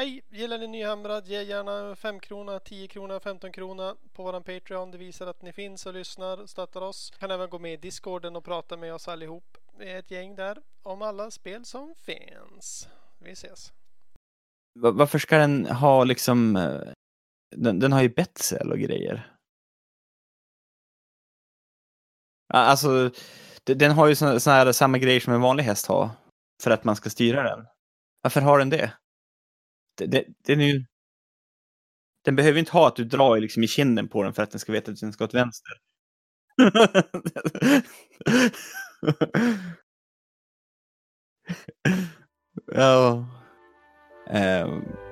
Hej! Gillar ni Nyhamrad? Ge gärna 5 krona, 10 krona, 15 krona på våran Patreon. Det visar att ni finns och lyssnar och stöttar oss. Kan även gå med i Discorden och prata med oss allihop. Vi är ett gäng där om alla spel som finns. Vi ses! Varför ska den ha liksom... Eh, den, den har ju Betsel och grejer. Alltså, den har ju såna, såna här samma grejer som en vanlig häst har. För att man ska styra den. Varför har den det? Det, den, är ju, den behöver inte ha att du drar liksom i kinden på den för att den ska veta att den ska åt vänster. ja. Ehm.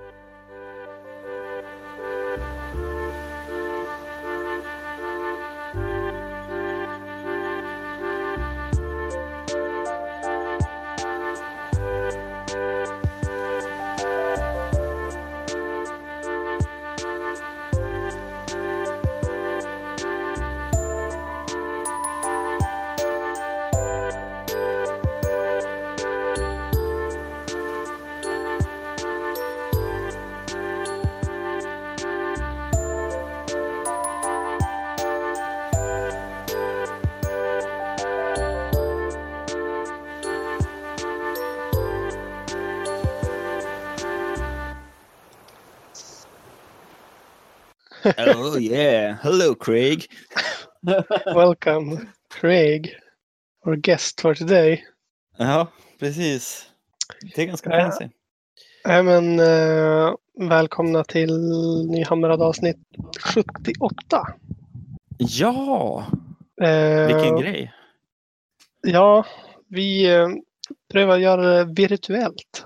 Oh yeah, hello Craig. Welcome Craig, our guest for today. Ja, precis. Det är ganska Ja. fancy. Nej men eh, välkomna till Nyhamrad avsnitt 78. Ja, Eh, vilken grej. Ja, vi eh, prövar göra det virtuellt.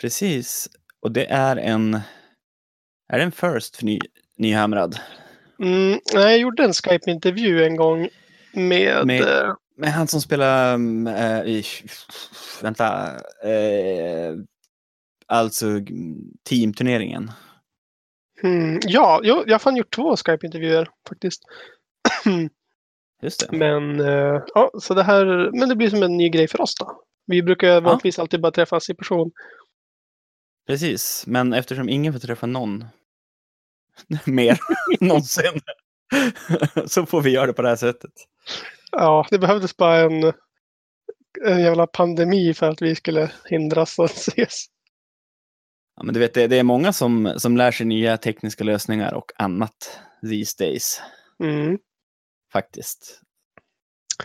Precis. Och det är en... Är det en first för ny, Nyhamrad? Mm, nej, jag gjorde en Skype-intervju en gång med... Med- eh, Men han som spelar... mm, eh, i, vänta. Eh, alltså mm, teamturneringen. hmm, ja, jo, jag har fan gjort två Skype-intervjuer faktiskt. Just det. Men, eh, ja, så det här, men det blir som en ny grej för oss då. Vi brukar vanligtvis alltid bara träffas i person. Precis. Men eftersom ingen får träffa någon mer någonsin så får vi göra det på det här sättet. Ja, det behövdes bara en, en jävla pandemi för att vi skulle hindras att ses. Ja, men du vet, det, det är många som, som lär sig nya tekniska lösningar och annat these days. Mm. Faktiskt.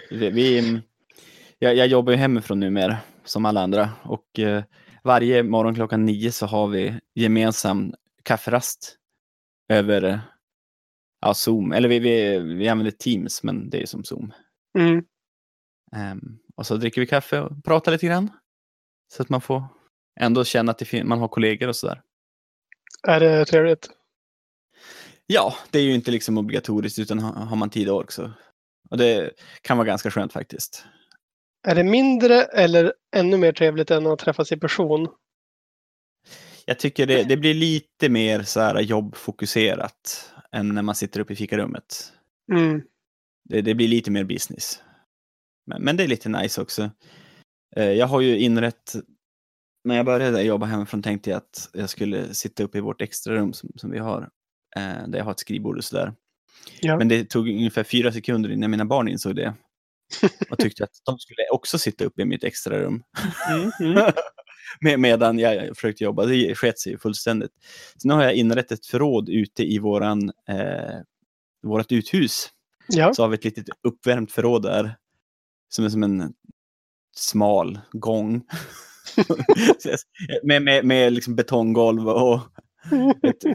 Vi, vi, jag, jag jobbar ju hemifrån numera, som alla andra. Och eh, varje morgon klockan nio så har vi gemensam kafferast över ja, Zoom. Eller vi, vi, vi använder Teams, men det är som Zoom. Mm. Ehm, och så dricker vi kaffe och pratar lite grann. Så att man får ändå känna att man har kollegor och sådär. Är det trevligt? Ja, det är ju inte liksom obligatoriskt utan har har man tid och ork så. Och det kan vara ganska skönt faktiskt. Är det mindre eller ännu mer trevligt än att träffas i person? Jag tycker det, det blir lite mer så här jobbfokuserat än när man sitter uppe i fikarummet. Mm. Det, det blir lite mer business. Men, men det är lite nice också. Eh, Jag har ju inrett, när jag började jobba hemifrån tänkte jag att jag skulle sitta uppe i vårt extra rum som, som vi har, eh, där jag har ett skrivbord och sådär. Ja. Men det tog ungefär fyra sekunder innan mina barn insåg det. Och tyckte att de skulle också sitta uppe i mitt extra rum. Mm. Mm. Med, medan jag försökte jobba. Det sket sig fullständigt. Så nu har jag inrett ett förråd ute i våran, eh, vårat uthus. Ja. Så har vi ett litet uppvärmt förråd där. Som är som en smal gång. med med, med liksom betonggolv och ett,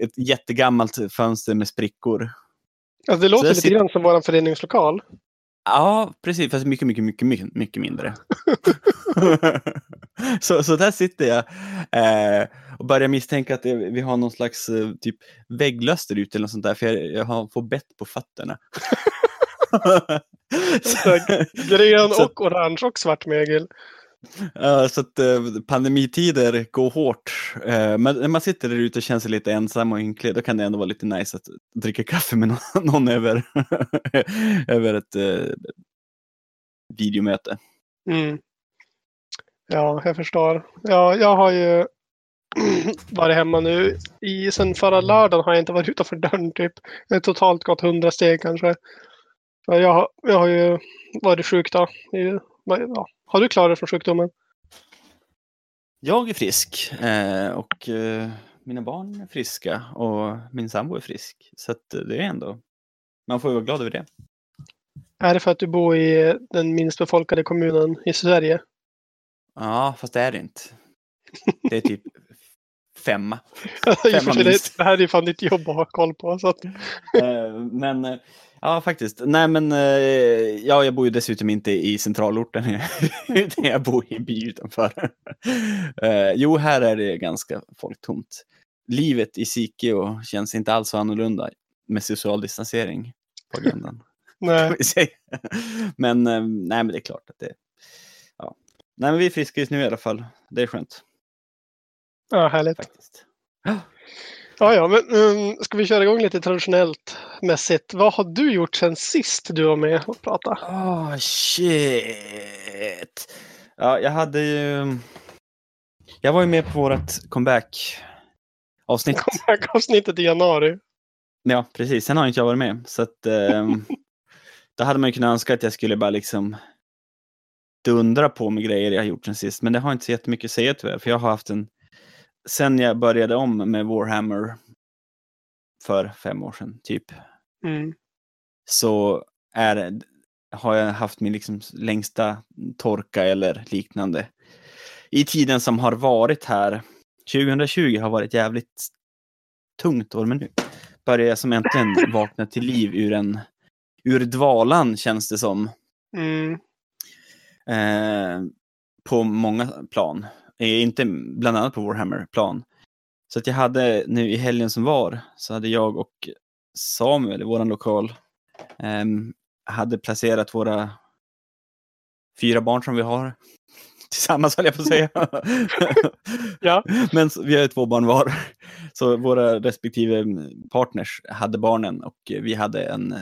ett jättegammalt fönster med sprickor. Alltså, det låter lite sitter- grann som vår föreningslokal. Ja, precis. Fast mycket, mycket, mycket, mycket, mycket mindre. så, så där sitter jag eh, och börjar misstänka att det, vi har någon slags eh, typ vägglöster ute eller något sånt där, för jag, jag har, får bett på fötterna. Så, Grön Så- och orange och svart mögel. Så att eh, pandemitider går hårt. Eh, men när man sitter där ute och känner sig lite ensam och ynklig, då kan det ändå vara lite nice att dricka kaffe med någon, någon över, över ett eh, videomöte. Mm. Ja, jag förstår. Ja, jag har ju varit hemma nu. I, sen förra lördagen har jag inte varit utanför dörren typ. Jag har totalt gått hundra steg kanske. Jag, har- jag har ju varit sjuk då. I- Ja. Har du klarat från sjukdomen? Jag är frisk eh, och eh, mina barn är friska och min sambo är frisk. Så eh, det är ändå, man får ju vara glad över det. Är det för att du bor i den minst befolkade kommunen i Sverige? Ja, fast det är det inte. Det är typ femma. Sig, minst. det, det här är ju fan ditt jobb att ha koll på. Så att, men ja, faktiskt. Nej, men eh, ja, jag bor ju dessutom inte i centralorten. utan jag bor i en by utanför. Eh, jo, här är det ganska folktomt. Livet i Sikeå känns inte alls så annorlunda med social distansering på agendan. nej. men eh, nej, men det är klart att det. Ja. Nej, men vi är friska just nu i alla fall. Det är skönt Ja, härligt. faktiskt. Ja, ja, men um, ska vi köra igång lite traditionellt mässigt? Vad har du gjort sen sist du var med och pratade? Åh, shit. Ja, jag hade ju... Jag var ju med på vårt comeback-avsnitt. Comeback-avsnittet i januari. Ja, precis. Sen har inte jag varit med. Så att, ehm, då hade man ju kunnat önska att jag skulle bara liksom dundra på med grejer jag har gjort sen sist. Men det har inte så jättemycket att säga tyvärr. För jag har haft en... Sen jag började om med Warhammer för fem år sedan, typ. Mm. så är, har jag haft min liksom längsta torka eller liknande. I tiden som har varit här, 2020 har varit jävligt tungt år, men nu börjar jag som äntligen vakna till liv ur en ur dvalan känns det som. Mm. Eh, på många plan. Eh, inte bland annat på Warhammer-plan. Så att jag hade nu i helgen som var, så hade jag och Samuel i vår lokal ehm, hade placerat våra fyra barn som vi har tillsammans höll jag på att säga. Ja. Men vi har ju två barn var. Så våra respektive partners hade barnen och vi hade en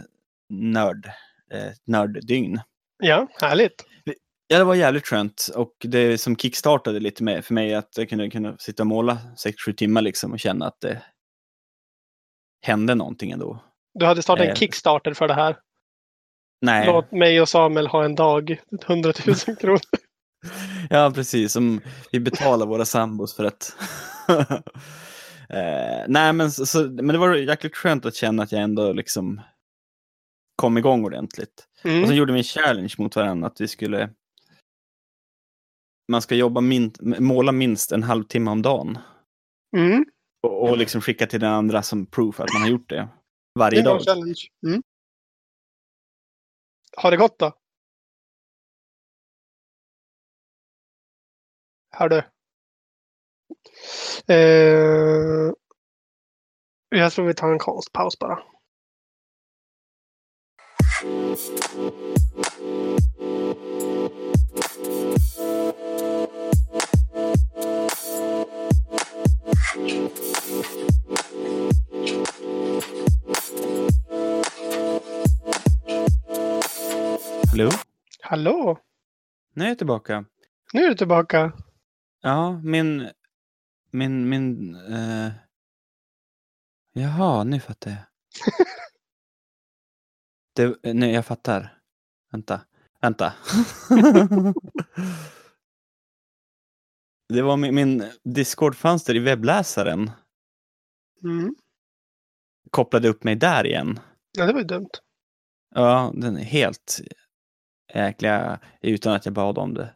nörd, eh, nörddygn. Ja, härligt. Ja, det var jävligt skönt och det som kickstartade lite med för mig att jag kunde, kunde sitta och måla 6-7 timmar liksom och känna att det hände någonting ändå. Du hade startat en Eh. Kickstarter för det här. Nej, Låt mig och Samuel ha en dag. 100 000 kronor. ja precis, som vi betalar våra sambos för att... eh, nej, men, så, men det var jäkligt skönt att känna att jag ändå liksom kom igång ordentligt. Och Mm. sen gjorde vi en challenge mot varandra att vi skulle man ska jobba min, måla minst en halvtimme om dagen. Mm. Och, och liksom skicka till den andra som proof att man har gjort det. Det Varje bra dag. Mm. Har det gått då? Hör du? Eh, jag tror vi tar en konstpaus bara. Hallå? Hallå! Nu är jag tillbaka. Nu är du tillbaka. Ja, min... Min... min eh... Jaha, nu fattar jag. det, nej, jag fattar. Vänta. Vänta. det var min, min Discord-fönster i webbläsaren. Mm. Kopplade upp mig där igen. Ja, det var ju dumt. Ja, den är helt jäkla utan att jag bad om det.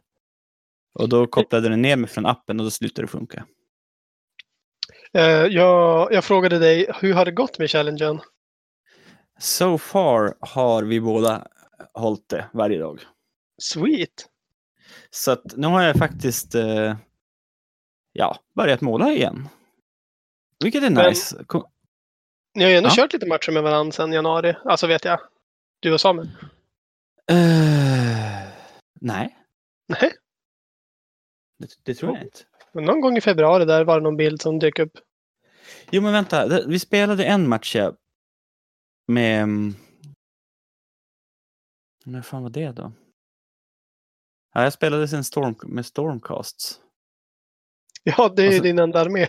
Och då kopplade den ner mig från appen och då slutade det funka. Eh, jag, jag frågade dig, hur har det gått med challengen? So far har vi båda hållit det varje dag. Sweet! Så att nu har jag faktiskt eh, ja, börjat måla igen. Vilket är Men- nice. Kom- Ni har ju ändå Ja. kört lite matcher med varandra sedan januari. Alltså vet jag. Du och Samuel. Eh, nej, Nej, det, det tror jag inte. men någon gång i februari där var det någon bild som dök upp. Jo, men vänta. Vi spelade en match ja, med... mm, När fan var det då? Ja, jag spelade sen Storm, med Stormcasts. Ja, det är ju Alltså- din enda armé.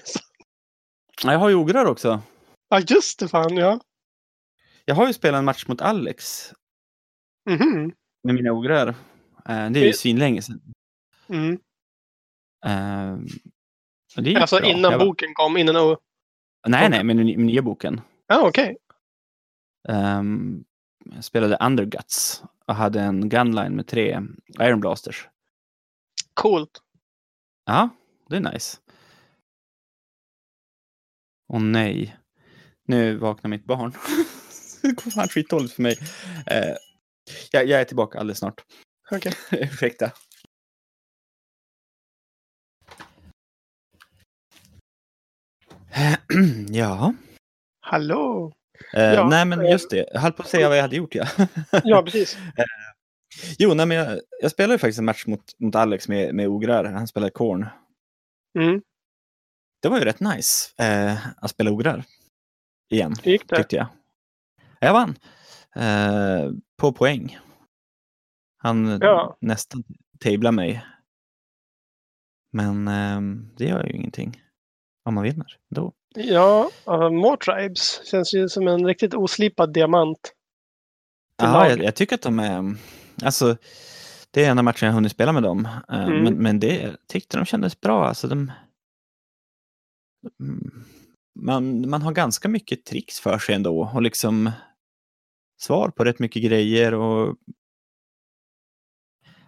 Ja, jag har ju ograr också. Ja, just det fan ja. Jag har ju spelat en match mot Alex Mhm. med mina ograr. Eh, Det är ju svinlänge sedan. Mm. Eh, och det Alltså bra. innan Jag var- boken kom, innan... Nej, nej, men med nya boken. Ja, okej. Ehm, jag spelade Underguts och hade en gunline med tre Iron Blasters. Coolt. Ja, det är nice. Åh nej. Nu vaknar mitt barn. det går fan skitdåligt för mig. Eh, jag, jag är tillbaka alldeles snart. Okej. Ursäkta. ja. Hallå. Eh, Ja, nej men eh, just det, jag höll på att säga vad jag hade gjort ja. Ja, precis. jo, nej, men jag, jag spelade faktiskt en match mot, mot Alex med, med ograr. Han spelade Korn. Mm. Det var ju rätt nice eh, att spela ograr. Igen, Hur gick det? tyckte jag. Jag vann. Eh, på poäng. Han Ja. nästan tablade mig. Men eh, det gör ju ingenting. Om man vinner då. Ja, uh, More Tribes känns ju som en riktigt oslipad diamant. Ja, jag, jag tycker att de är... Alltså, det är enda matchen jag hunnit spela med dem. Eh, Mm. Men, men det tyckte de kändes bra. Alltså, de, Mm. man, man har ganska mycket tricks för sig ändå och liksom svar på rätt mycket grejer. och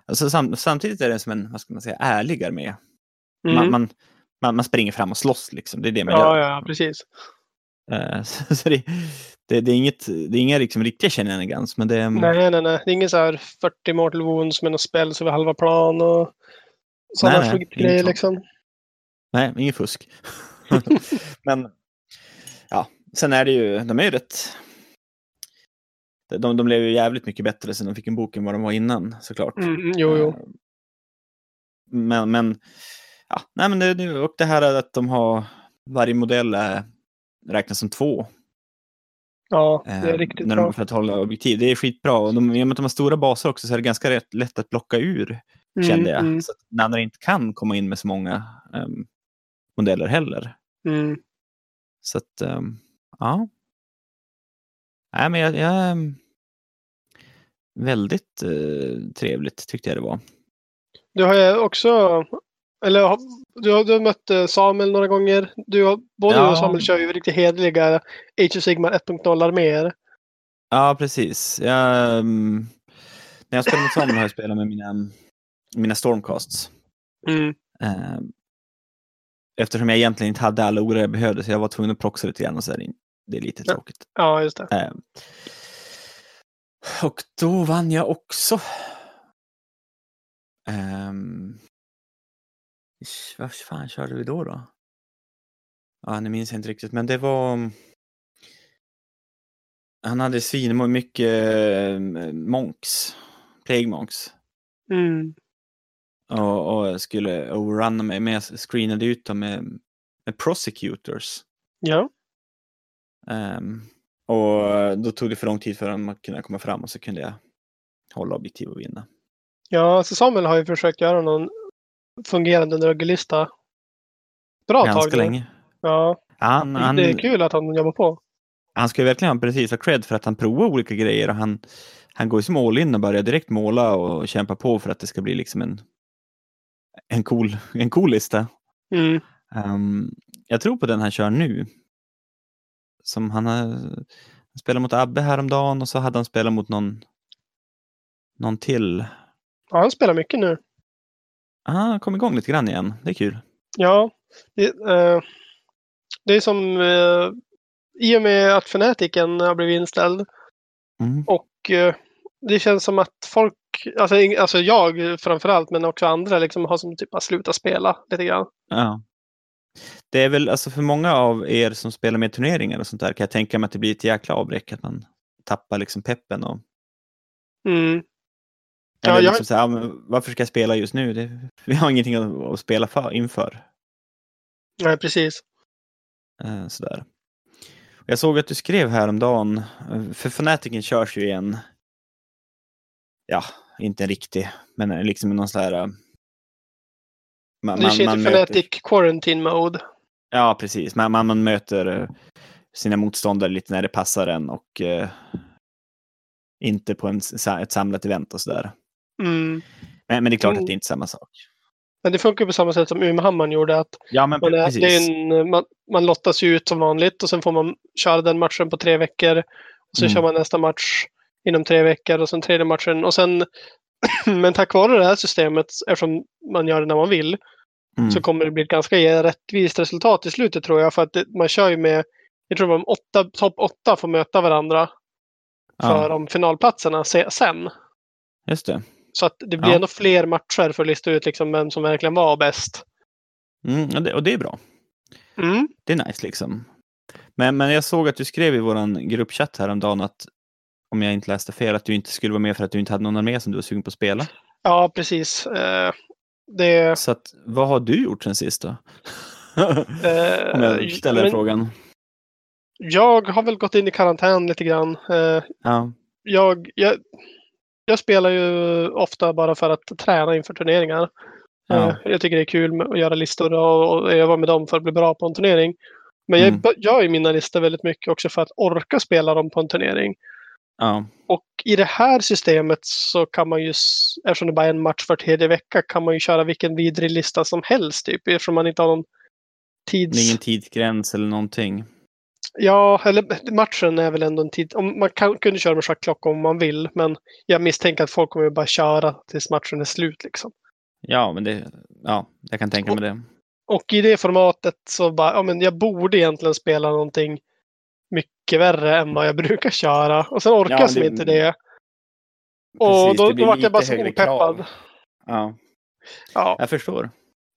alltså, sam, Samtidigt är det som en, vad ska man säga, ärlig armé. Mm. Man, man, man, man springer fram och slåss liksom. Det är det man ja, gör. ja, precis. Eh, så så det, det, det är inget, det är inga liksom riktiga shenanigans, men det är... Nej, nej, nej. Det är ingen så här 40 mortal wounds med något spel över halva plan och sådana inget sånt. liksom. Nej, inget fusk. Men ja, sen är det ju, de är ju rätt... De, de blev ju jävligt mycket bättre sen de fick en bok än vad de var innan såklart. Mm, mm, jo, jo. Eh, Men, men, ja, nej men det, och det här är att de har, varje modell är, räknas som två. Ja, det eh, är riktigt när bra. de, för att hålla objektiv. Det är skitbra. Och de, i och med att de har stora baser också så är det ganska rätt, lätt att plocka ur, kände jag. Mm, Så att när andra inte kan komma in med så många ehm, modeller heller. mm, mm. Så att, ehm, ja. Nej, men jag, jag ehm, väldigt eh, trevligt tyckte jag det var. Du har ju också, eller du har, du har mött eh, Samuel några gånger. Du har, både du Ja. och Samuel kör ju riktigt hederliga Age of Sigmar 1.0-arméer. Ja, precis. Jag, ehm, när jag spelar mot Samuel har jag spelat med mina, mina Stormcasts. Mm. Ehm, eftersom jag egentligen inte hade alla ograr jag behövde så jag var tvungen att proxa lite grann och så är det, är lite tråkigt. Ja, just det. Ehm, och då vann jag också. Um, vad fan körde vi då då? Ja, nu minns jag inte riktigt, men det var... Han hade svin mycket eh, monks, plague monks. Mm. Och, och skulle overrunna mig, men jag screenade ut dem med, med prosecutors. Ja. Ehm, och då tog det för lång tid för dem att kunna komma fram och så kunde jag hålla objektiv och vinna. Ja, så Samuel har ju försökt göra någon fungerande druggelista. Bra tag Ganska nu. länge. Ja, Han, han, det är kul att han jobbar på. han ska ju verkligen ha precis ha cred för att han provar olika grejer och han, han går ju som all in och börjar direkt måla och kämpa på för att det ska bli liksom en, en, cool, en cool lista. Mm. Ehm, jag tror på den han kör nu. Som han har han spelade mot Abbe häromdagen och så hade han spelat mot någon, någon till. Ja, han spelar mycket nu. Ah, han kom igång lite grann igen. Det är kul. Ja, det, eh, det är som eh, i och med att Fnaticen har blivit inställd Mm. och eh, det känns som att folk, alltså, alltså jag framförallt, men också andra liksom har som typ att sluta spela lite grann. Ja. Det är väl alltså för många av er som spelar med turneringar och sånt där kan jag tänka mig att det blir ett jäkla avbräck att man tappar liksom peppen och Mm. Ja, eller jag- liksom så här, ja, varför ska jag spela just nu? Det, vi har ingenting att, att spela för, inför. Nej, precis. Eh, sådär. Jag såg att du skrev häromdagen, eh, för Fnaticen körs ju igen ja, inte en riktig, men liksom någon sån här... äh, Man, Det heter möter- Fnatic Quarantine Mode. Ja, precis. Man, man, man möter eh, sina motståndare lite när det passar en och eh, inte på en, ett samlat event och sådär. Mm. Men, men det är klart Mm. att det är inte samma sak. Men det funkar på samma sätt som Umehammaren gjorde. Att Ja, men man, är, är en, man, man lottas ju ut som vanligt och sen får man köra den matchen på tre veckor. Och sen Mm. kör man nästa match inom tre veckor och sen tredje matchen. Och sen, men tack vare det här systemet, eftersom man gör det när man vill, Mm. så kommer det bli ett ganska rättvist resultat i slutet tror jag. För att det, man kör ju med, jag tror de åtta, topp åtta får möta varandra för ja, de finalplatserna se, sen. just det. Så att det blir Ja. ändå fler matcher för att lista ut liksom vem som verkligen var bäst. Mm, och, det och det är bra. Mm. Det är nice liksom. Men, men jag såg att du skrev i vår gruppchatt häromdagen att om jag inte läste fel, att du inte skulle vara med för att du inte hade någon armé som du var sugen på att spela. Ja, precis. Det, Så att, vad har du gjort sen sist då? eh, om jag ställer men frågan. Jag har väl gått in i karantän lite grann. Eh, Ja. jag, jag, jag spelar ju ofta bara för att träna inför turneringar. Ja. Eh, Jag tycker det är kul att göra listor och, och öva med dem för att bli bra på en turnering. Men Mm. jag gör ju mina listor väldigt mycket också för att orka spela dem på en turnering. Ja. Och i det här systemet så kan man ju, eftersom det bara är en match för tredje vecka, kan man ju köra vilken vidrig lista som helst. Typ, eftersom man inte har någon Det är tids... ingen tidsgräns eller någonting. Ja, eller matchen är väl ändå en tid... Om man kan, kunde köra med schackklocka om man vill, men jag misstänker att folk kommer bara köra tills matchen är slut. Liksom. Ja, men det, ja, jag kan tänka mig det. Och i det formatet så bara, ja men jag borde egentligen spela någonting mycket värre än vad jag brukar köra. Och sen orkar Ja, jag som det- inte det. Och Precis, då, det då vart jag bara så opeppad. Ja, Ja, jag förstår.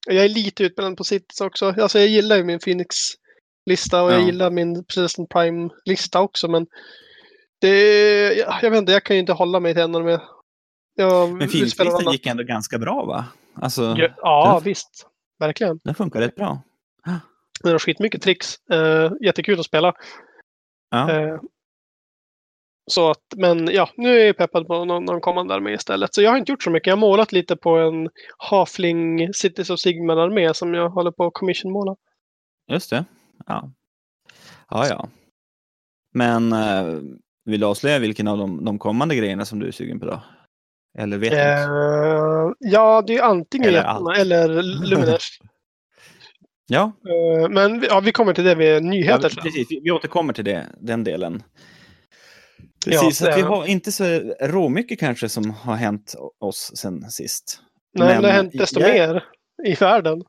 jag är lite utbildad på Cities också. Alltså jag gillar ju min Phoenix-lista och jag Ja. gillar min President Prime-lista också. Men det, jag, jag vet inte, jag kan ju inte hålla mig till en av dem. Jag Men Phoenix-listan gick ändå ganska bra va? Alltså, Ja, ja den- visst. Verkligen. den funkar rätt bra. Den har skitmycket tricks. Uh, jättekul att spela. Ja, Eh, så att, men ja, nu är jag peppad på någon, någon kommande armé istället. Så jag har inte gjort så mycket. Jag har målat lite på en Hafling Cities of Sigmar-armé som jag håller på att commission-måla. just det. Ja, ja. ja. Men äh, vill du avslöja vilken av de, de kommande grejerna som du är sugen på då? Eller vet du? Eh, ja, det är antingen Eller Jättarna eller Luminers. Ja, Eh, men ja, vi kommer till det vid ja nyheter sen. precis. Vi, återkommer till det, den delen. Ja, Precis, så att vi det- har inte så råmycket kanske som har hänt oss sen sist. Nej, men det har hänt desto jag- mer i världen.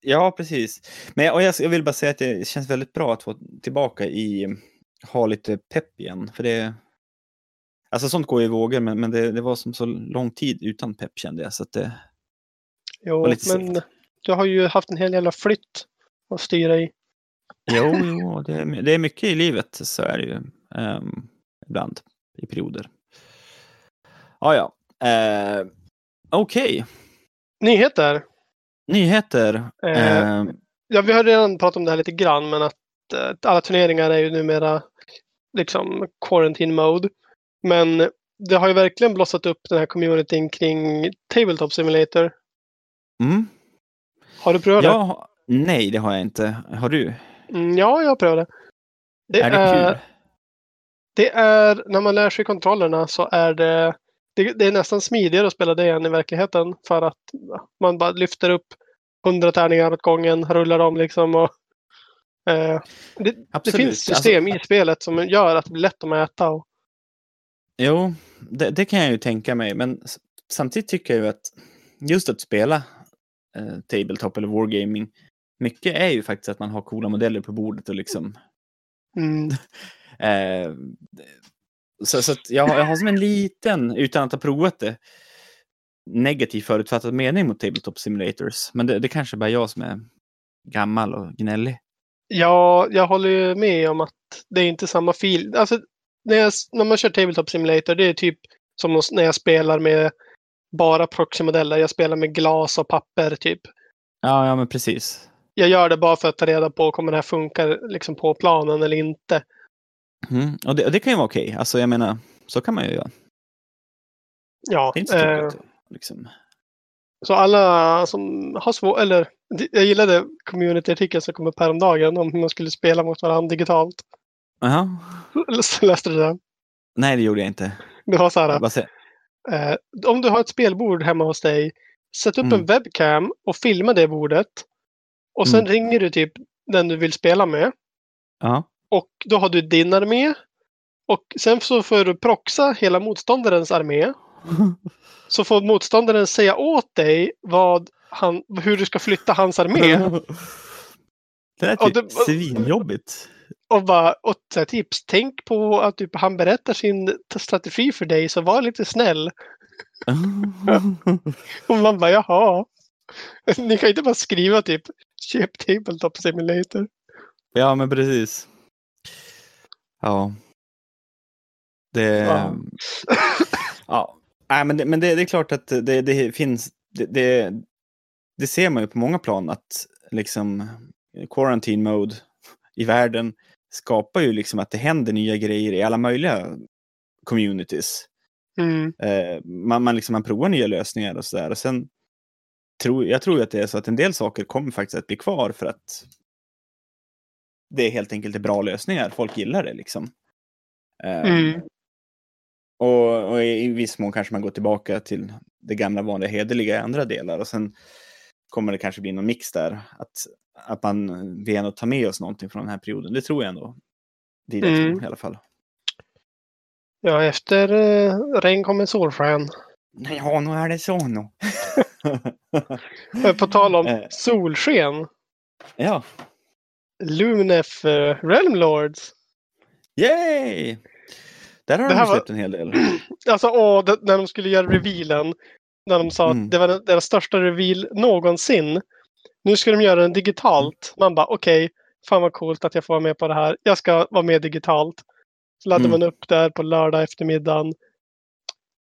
Ja, precis. Men och jag, jag vill bara säga att det känns väldigt bra att få tillbaka i, ha lite pepp igen. För det, alltså sånt går i vågor, men, men det, det var som så lång tid utan pepp kände jag. Så att det, Jo, Och lite men segt. Du har ju haft en hel jävla flytt att styra i. jo, jo det, är- det är mycket i livet, så är det ju. ehm, ibland, i perioder. Ja, ja. Uh, Okej, Nyheter. nyheter. Eh, Ehm, Ja, vi har redan pratat om det här lite grann, men att eh, alla turneringar är ju numera liksom quarantine mode. Men det har ju verkligen blossat upp den här communityn kring Tabletop Simulator. mm. Har du prövat det? ja, nej, det har jag inte. Har du? Mm, ja, jag har prövat det. Det är det är, kul? det är, när man lär sig kontrollerna så är det, det, det är nästan smidigare att spela det än i verkligheten. För att man bara lyfter upp hundra tärningar åt gången, rullar dem liksom. Och, eh, det, det finns system Alltså, i spelet som gör att det blir lätt att mäta. Och, Jo, det, det kan jag ju tänka mig, men samtidigt tycker jag ju att just att spela eh, tabletop eller wargaming, mycket är ju faktiskt att man har coola modeller på bordet och liksom mm, eh, så, så jag, jag har som en liten, utan att ha provat det, negativ förutfattad mening mot tabletop simulators. Men det, det kanske bara är jag som är gammal och gnällig. ja, jag håller ju med om att det är inte samma fil. Alltså, när, jag, när man kör Tabletop Simulator, det är typ som när jag spelar med bara proxymodeller. Jag spelar med glas och papper typ. Ja, ja men precis. Jag gör det bara för att ta reda på kommer det här funka liksom, på planen eller inte. Mm. Och, det, och det kan ju vara okej. Alltså jag menar, så kan man ju göra. Ja, Det är inte så eh. Liksom. så alla som har svårt, eller jag gillade community-artikeln som kom upp häromdagen om hur man skulle spela mot varandra digitalt. Jaha. Läste du den? Nej, det gjorde jag inte. Det var så här. Jag bara se. Eh, om du har ett spelbord hemma hos dig, sätt upp Mm. en webcam och filma det bordet. Och sen Mm. ringer du typ den du vill spela med. Ja. Och då har du din armé. Och sen så får du proxa hela motståndarens armé. Så får motståndaren säga åt dig vad han, hur du ska flytta hans armé. Det är typ det- svinjobbigt. Och, bara, och här, tips, tänk på att typ, han berättar sin strategi för dig, så var lite snäll. Och man bara, jaha. Ni kan inte bara skriva typ, köp Tabletop Simulator. ja, men precis. Ja. Det... Ja. Ja. Nej, men det, men det, det är klart att det, det finns... Det, det, det ser man ju på många plan att liksom quarantine mode i världen skapar ju liksom att det händer nya grejer i alla möjliga communities. Mm. Eh, man, man, liksom, man provar nya lösningar och sådär. Och sen tror jag tror att det är så att en del saker kommer faktiskt att bli kvar för att det är helt enkelt är bra lösningar. Folk gillar det liksom. Eh, Mm. och, och i viss mån kanske man går tillbaka till det gamla vanliga hederliga i andra delar. Och sen kommer det kanske bli någon mix där. Att, att man, vi ändå tar med oss någonting från den här perioden. Det tror jag ändå. Det är Mm. i alla fall. Ja, efter eh, regn kommer solsken. Ja, nu är det så nu. Eh, På tal om Eh. solsken. ja. Luminef eh, Realm Lords. Yay! Där har Det de här var- släppt en hel del. Alltså, åh, det, när de skulle göra revealen. När de sa Mm. att det var deras största reveal någonsin. Nu ska de göra den digitalt. Man bara, okej, fan vad coolt att jag får vara med på det här. Jag ska vara med digitalt. Så laddar Mm. man upp där på lördag eftermiddagen.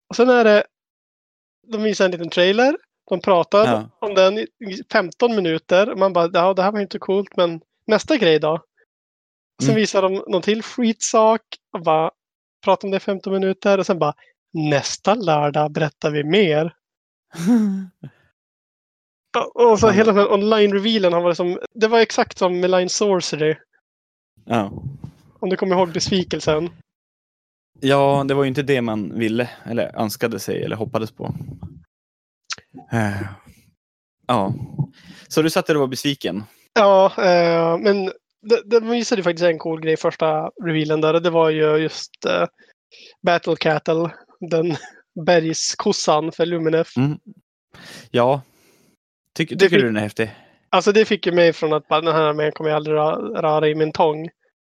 Och sen är det, de visar en liten trailer. De pratar Ja. om den i i 15 minuter. Man bara, ja det här var inte coolt, men nästa grej då? Sen Mm. visar de någon till skitsak. Och bara pratar om det i 15 minuter. Och sen bara, nästa lördag berättar vi mer. Och- så hela den online-revealen har varit som, det var exakt som med Line Sorcery. ja. Om du kommer ihåg besvikelsen. ja, det var ju inte det man ville eller önskade sig eller hoppades på. Eh, Ja. Så du satt där och var besviken? Ja, eh, men det, det visade faktiskt en cool grej första revealen där. Det var ju just eh, Battle Cattle. Den bergskossan för Luminef. Mm. Ja. Det tycker fick- du den är häftig? Alltså det fick ju mig från att bara, den här armén kommer jag aldrig röra, i min tång.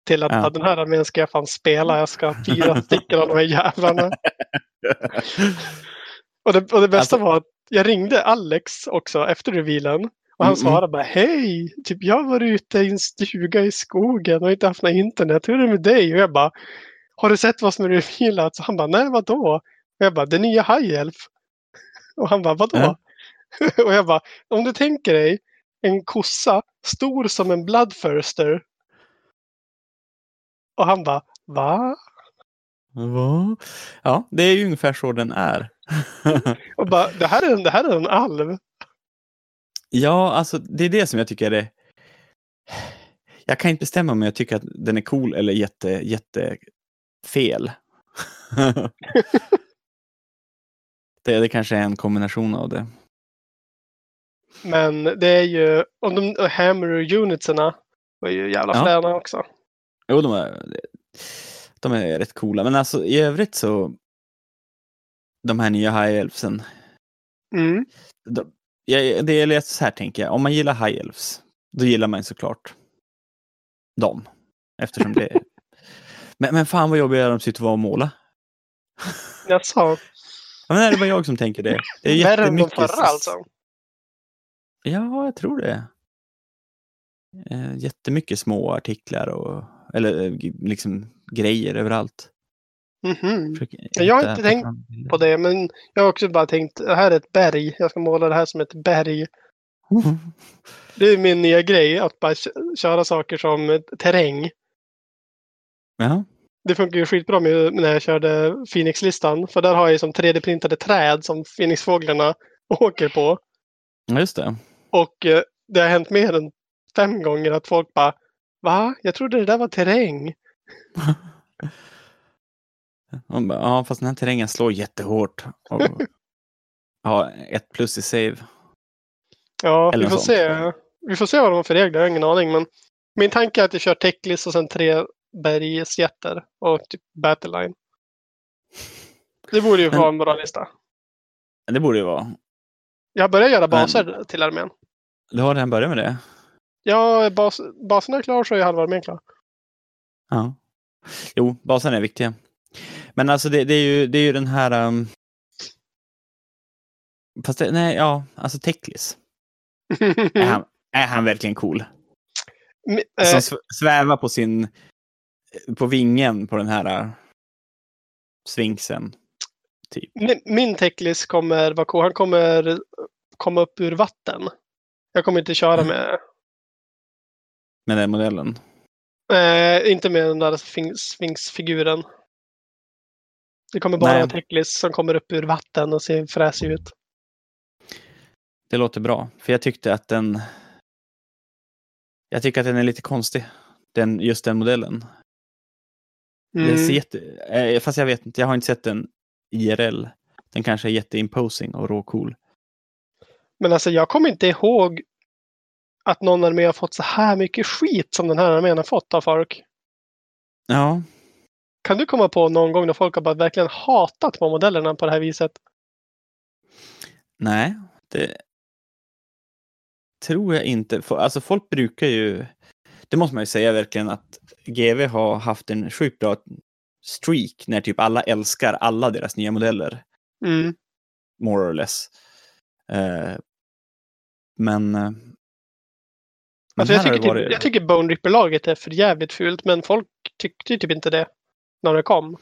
Till att Ja. den här armén ska jag fan spela. Jag ska ha fyra stycken av de här jävlarna. Och det, och det bästa Alltså- var att jag ringde Alex också efter revealen. Och han Mm, mm. svarade bara hej, typ jag har varit ute i en stuga i skogen och inte haft något internet. Hur är det med dig? Och jag bara, har du sett vad som är revealat? Så han bara, nej vadå? Jag bara, det nya High Elf. Och han bara, vadå? Ja. och jag bara, om du tänker dig en kossa stor som en bloodthirster. Och han bara, va? Va? Ja, det är ju ungefär så den är. Och bara, det här är en, det här är en alv. ja, alltså det är det som jag tycker är det. Jag kan inte bestämma om jag tycker att den är cool eller jätte, jätte fel. det, det kanske är en kombination av det. Men det är ju, och de och Hammer unitsarna var ju jävla Ja. fräna också. Jo, de är, de är rätt coola. Men alltså i övrigt så. De här nya High Elfsen. Mm. De, jag, det är så här tänker jag. Om man gillar High Elves. Då gillar man såklart dem. Eftersom det är... men, men fan vad jobbiga de och var och måla. Jag men är det bara jag som tänker det? Det är värre än jättemycket... förra alltså. Ja, jag tror det. Eh, jättemycket små artiklar och eller eh, liksom grejer överallt. Mhm. Försöker Jag har inte tänkt fram. På det, men jag har också bara tänkt, det här är ett berg. Jag ska måla det här som ett berg. Det är min nya grej, att bara kö- köra saker som terräng. Ja. Det funkar ju skitbra med, när jag körde Phoenix-listan. För där har jag som 3D-printade träd som Phoenix-fåglarna åker på. Ja, just det. Och eh, det har hänt mer än fem gånger att folk bara Va? Jag trodde det där var terräng. Bara, ja, fast den här terrängen slår jättehårt. Och har ett plus i save. Ja, Eller vi får se. Vi får se vad de har för regler, jag har ingen aning. Men min tanke är att jag kör techlist och sen tre bergsjätter och typ battleline. Det borde ju Men- vara en bra lista. Det borde ju vara. Jag börjar göra Men- baser till armén. Du har redan börjat med det? Ja, bas, basen är klar så är halva armén klar. Ja. Jo, basen är viktiga. Men alltså det, det, är, ju, det är ju den här... Um... Fast det, nej, ja, alltså Teklis. Är han, är han verkligen cool? Mi- Som eh, sv- svävar på sin... På vingen på den här uh, svinksen. Typ. min, min techlist kommer vara cool. Han kommer komma upp ur vatten. Jag kommer inte köra med, Med den modellen. eh, inte med den där Sphinx-figuren. Det kommer bara Nej. vara techlist som kommer upp ur vatten och ser fräsig ut. Det låter bra. För jag tyckte att den... Jag tycker att den är lite konstig. Den, just den modellen. Den ser Mm. jätte, eh, fast jag vet inte, jag har inte sett den IRL. Den kanske är jätteimposing och råcool. Men alltså jag kommer inte ihåg att någon armé har fått så här mycket skit som den här armén har fått av folk. Ja, Kan du komma på någon gång när folk har bara verkligen hatat på modellerna på det här viset? nej, det tror jag inte. Alltså folk brukar ju, det måste man ju säga verkligen att GV har haft en sjukt bra streak när typ alla älskar alla deras nya modeller. Mm. more or less. Eh, men... eh, men Alltså jag, tycker typ, varit- jag tycker Bone Ripper-laget är för jävligt fult, men folk tyckte ju typ inte det när det kom.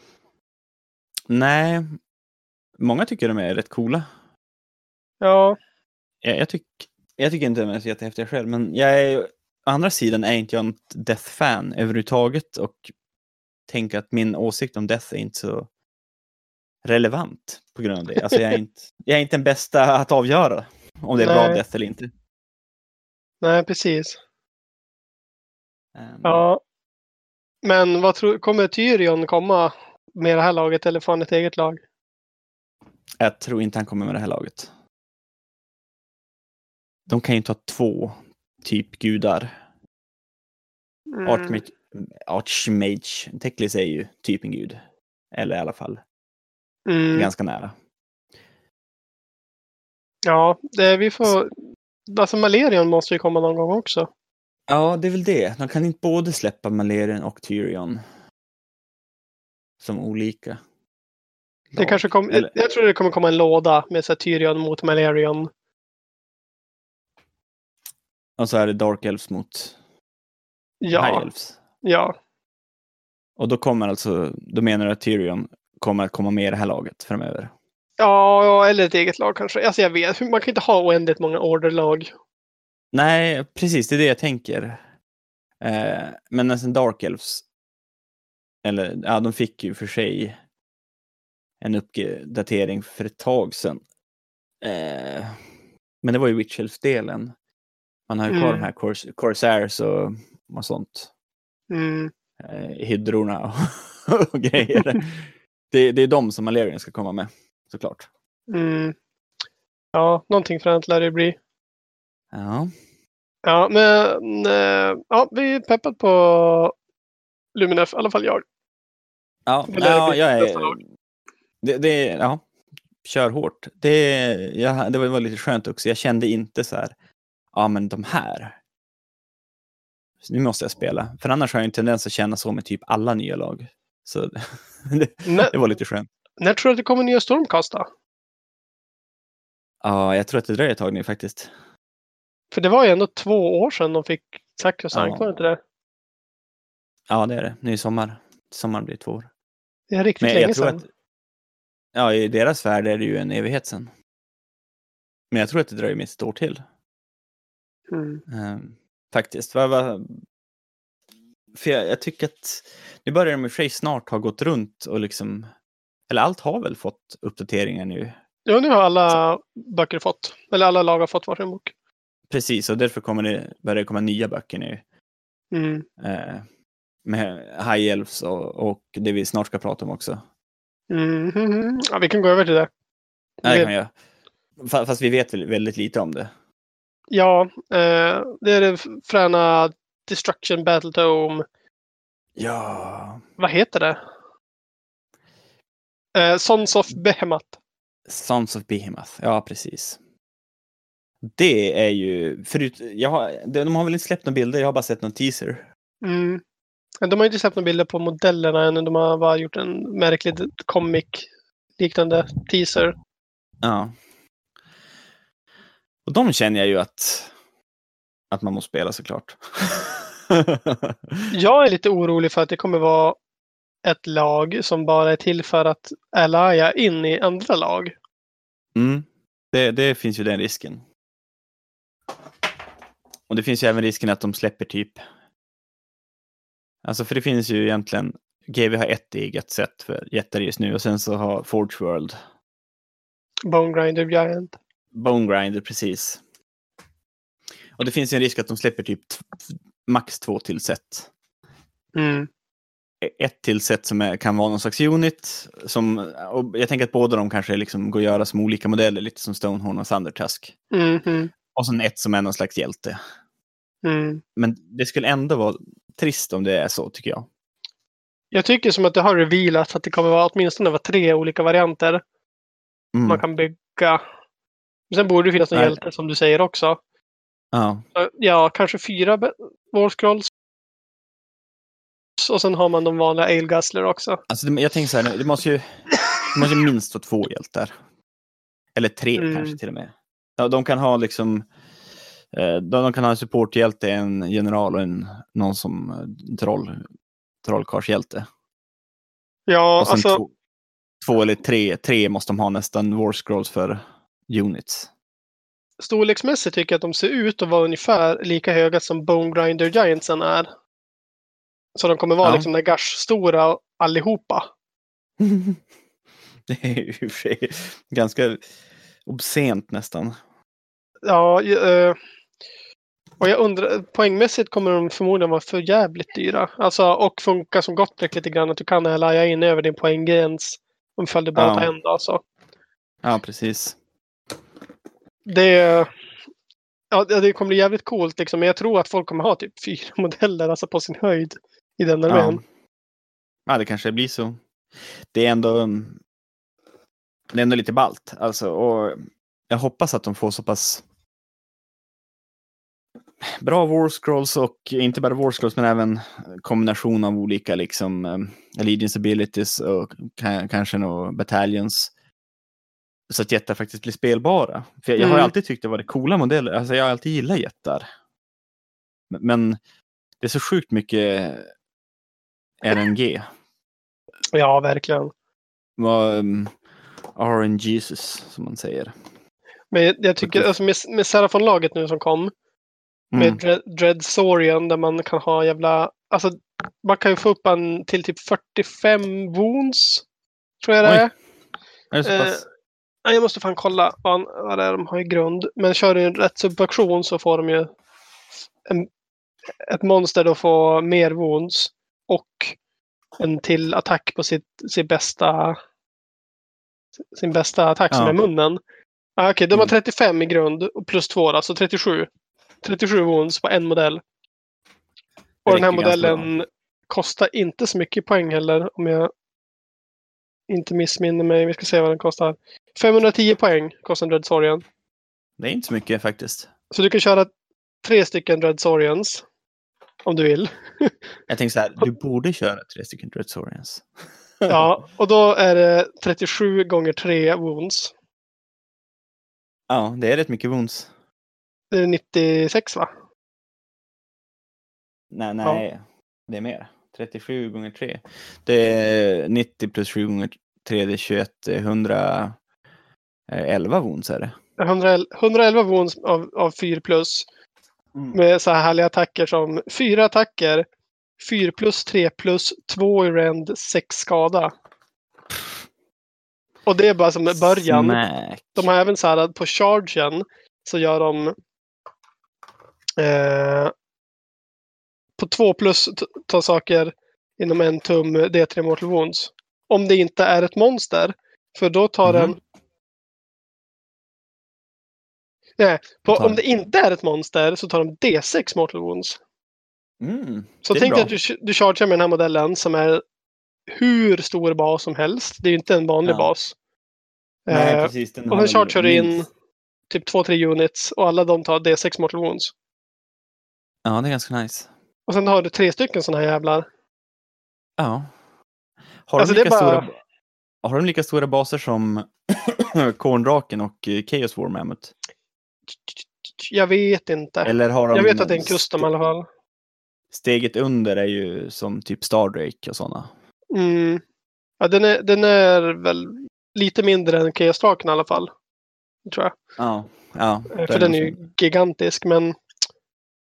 Nej, många tycker de är rätt coola. Ja, Jag, jag, tyck, jag tycker inte de är så jättehäftiga själv, men jag är, andra sidan är inte jag en Death-fan överhuvudtaget och tänker att min åsikt om Death är inte så relevant på grund av det. Alltså jag är inte, jag är inte den bästa att avgöra om det är bra Nej. Death eller inte. nej precis. Ehm, Ja. Men vad tror, kommer Tyrion komma med det här laget eller får han ett eget lag? Jag tror inte han kommer med det här laget. De kan ju inte ha två typ gudar. Mm. Archmage, Archmage, Teklis är ju typ en gud. Eller i alla fall Mm. ganska nära. Ja, det, vi får... Alltså Malerion måste ju komma någon gång också. Ja, det är väl det. De kan inte både släppa Malerion och Tyrion. Som olika. Det lag. kanske kom, Eller- Jag tror det kommer komma en låda med så här Tyrion mot Malerion. Och så är det Dark Elves mot Ja, Elves. ja. Och då kommer alltså, då menar du att Tyrion kommer att komma med i det här laget framöver? Ja, eller ett eget lag kanske. Alltså jag vet, man kan inte ha oändligt många orderlag. Nej, precis, det är det jag tänker. Eh, men nästan Dark Elves, eller ja, de fick ju för sig en uppdatering för ett tag sedan. Eh, men det var ju Witch Elves-delen. Man har ju kvar Mm. de här Cors- Corsairs och, och sånt. Mm. Eh, hydrorna och, och grejer. det, det är de som Malerion ska komma med, såklart. Mm. Ja, någonting fränt lär det bli. Ja, Ja, men eh, ja, vi är peppat på Luminef, i alla fall jag. ja, ja jag är... Det, det, ja, kör hårt. Det, jag, det var var lite skönt också. Jag kände inte så här, ja men de här. Så nu måste jag spela. För annars har jag en tendens att känna så med typ alla nya lag. Så det, När, det var lite skönt. när tror du att det kommer nya Stormcast då? Ja, jag tror att det dröjer ett tag nu faktiskt. För det var ju ändå två år sedan de fick Sacrosanct, Ja. var det inte det? Ja, det är det. Nu i sommar. Sommaren blir två år. Det är riktigt Men länge jag tror sedan. att... Ja, i deras värld är det ju en evighet sedan. Men jag tror att det dröjer minst ett år till. Mm. Ehm, faktiskt. För jag, jag tycker att nu börjar de i och snart ha gått runt och liksom, eller allt har väl fått uppdateringar nu. Ja, nu har alla böcker fått. Eller alla lag har fått varsin bok. Precis, och därför kommer det, börjar det komma nya böcker nu. Mm. Eh, med High Elves och, och det vi snart ska prata om också. Mm. Ja, vi kan gå över till det. Nej, det kan jag. Fa- Fast vi vet väl väldigt lite om det. Ja, eh, det är det fräna Destruction Battle Dome. Ja. Vad heter det? Eh, Sons of Behemoth. Sons of Behemoth, ja precis. Det är ju, förut, jag har, de har väl inte släppt några bilder, jag har bara sett någon teaser. Mm. De har inte släppt några bilder på modellerna än. De har bara gjort en märklig comic-liknande teaser. Ja. Och de känner jag ju att, att man måste spela såklart. Jag är lite orolig för att det kommer vara ett lag som bara är till för att allia in i andra lag. mm. det, det finns ju den risken. Och det finns ju även risken att de släpper typ. Alltså för det finns ju egentligen, GW har ett eget sätt för jättar just nu och sen så har Forge World Bone Grinder Giant. Bone Grinder, precis. Och det finns en risk att de släpper typ max två till set. Mm. Ett till set som är, kan vara någon slags unit. Som, och jag tänker att båda de kanske liksom går att göra som olika modeller, lite som Stonehorn och Thundertusk. Mm, mm, Och sen ett som är någon slags hjälte. mm. Men det skulle ändå vara trist om det är så, tycker jag. Jag tycker som att det har revealats att det kommer vara åtminstone vara tre olika varianter Mm. man kan bygga. Sen borde det finnas en Nej. hjälte som du säger också. Ja, Ja, kanske fyra be- War Scrolls. Och sen har man de vanliga Ale Guzzler också. alltså jag tänker så här, det måste ju, det måste ju minst vara två hjältar. Eller tre Mm. kanske till och med. Ja, de kan ha liksom, eh, de, kan ha en supporthjälte, en general och en, någon som eh, troll, trollkarlshjälte. Ja, alltså. två, två eller tre, tre måste de ha nästan war scrolls för units. Storleksmässigt tycker jag att de ser ut att vara ungefär lika höga som Bone Grinder Giantsen är. Så de kommer vara Ja. liksom Nagash-stora allihopa. det är ju i och för sig ganska obscent nästan. Ja, eh, och jag undrar, poängmässigt kommer de förmodligen vara för jävligt dyra. Alltså, och funka som Gottrek lite grann, att du kan laja in över din poänggräns. Om du bara Ja. tar en dag så. Ja, precis. Det, ja, det kommer bli jävligt coolt liksom, men jag tror att folk kommer ha typ fyra modeller, alltså på sin höjd, i den Ja. armén. ja, det kanske blir så. Det är ändå, mm, det är ändå lite ballt. Alltså, och jag hoppas att de får så pass bra war scrolls och inte bara war scrolls men även kombination av olika liksom um, allegiance abilities och kanske några battalions. Så att jättar faktiskt blir spelbara. För jag, jag har Mm. alltid tyckt det varit coola modeller. Alltså jag har alltid gillat jättar. Men, men det är så sjukt mycket RNG. Ja, verkligen. Um, RNGesus som man säger. Men jag, tycker, alltså med, med Serafon-laget nu som kom, med Mm. Dread, Dreadsorian där man kan ha jävla... Alltså, man kan ju få upp en till typ 45 wounds. Tror jag det Oj. är. Är det så Eh, pass? Jag måste fan kolla vad, vad det är de har i grund. Men kör du en rätt subversion så får de ju en, ett monster då får mer wounds. Och en till attack på sitt, sitt bästa sin bästa attack som Ja. är munnen. Ah, Okej, de har Mm. 35 i grund och plus 2 alltså 37. 37 wounds på en modell. Och den här modellen kostar inte så mycket poäng heller om jag inte missminner mig. Vi ska se vad den kostar. 510 poäng kostar en Dreadsorian. Det är inte så mycket faktiskt. Så du kan köra tre stycken Dreadsorians. Om du vill. Jag tänker så här, du borde köra tre stycken Dreadsorians. Ja, och då är det 37 gånger 3 wounds. Ja, det är rätt mycket wounds. Det är 96 va? Nej, nej. Det är mer. 37 gånger 3. Det är 90 plus 7 gånger 3, det är 21. det är 111 wounds är det. 111, 111 wounds av, av 4 plus. Mm. Med så här härliga attacker som fyra attacker 4 plus, 3 plus, 2 i rend, 6 skada. Och det är bara som början. Smack. De har även så här att på chargen så gör de eh, på 2 plus tar saker inom en tum D3 Mortal Wounds. Om det inte är ett monster. För då tar Mhm. den... Nej, på, Tar- om det inte är ett monster så tar de D6 Mortal Wounds. Mm, Så tänk dig att du, du chargear med den här modellen som är hur stor bas som helst. Det är ju inte en vanlig Ja. bas. Nej, Eh, precis. Den och sen chargear du in typ 2-3 units och alla de tar D6 Mortal Wounds. Ja, det är ganska nice. Och sen har du tre stycken sådana här jävlar. Ja. Har, Alltså, de lika bara- stora, har de lika stora baser som Korndraken och eh, Chaos War Mammoth? Jag vet inte. Eller har de Jag vet att det är en custom i alla fall. Steget under är ju som typ Stardrake och sådana. Mm. Ja, den, är, den är väl lite mindre än Chaos-draken i alla fall. Tror jag. Ja. ja Eh, För den är ju gigantisk. Men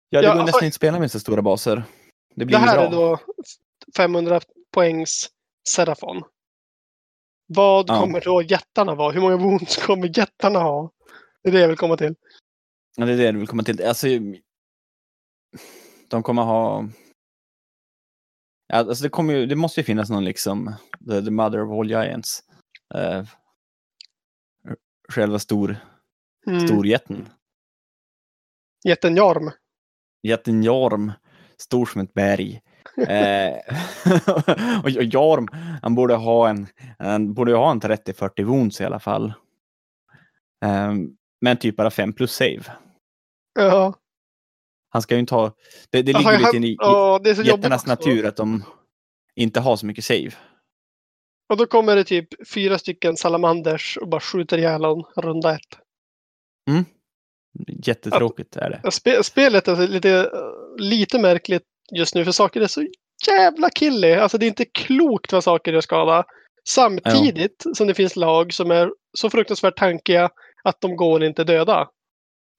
Ja, det Ja, går alltså- nästan inte att spela med så stora baser. Det det här bra. är då 500 poängs Serafon. Vad Ja. kommer då jättarna vara? Hur många wounds kommer jättarna ha? Det är det jag vill komma till. Ja, det är det du vill komma till. Alltså, de kommer ha... Ja, alltså det, kommer ju, det måste ju finnas någon liksom, the, the mother of all giants. Uh, själva stor, Mm. storjätten. Jätten Jorm. Jätten Jorm, stor som ett berg. Eh, och, Jorm, han borde ha en, han borde ha en 30-40 wounds i alla fall. Eh, men typ bara 5 plus save. Ja. Han ska ju inte ha, det, det ligger lite i, i ja, det natur att de inte har så mycket save. Och då kommer det typ fyra stycken salamanders och bara skjuter ihjäl en runda ett. Jättetråkigt är det. Spe, spelet är lite, lite märkligt just nu för saker är så jävla killy. Alltså det är inte klokt vad saker gör skada. Samtidigt som det finns lag som är så fruktansvärt tankiga att de går inte döda.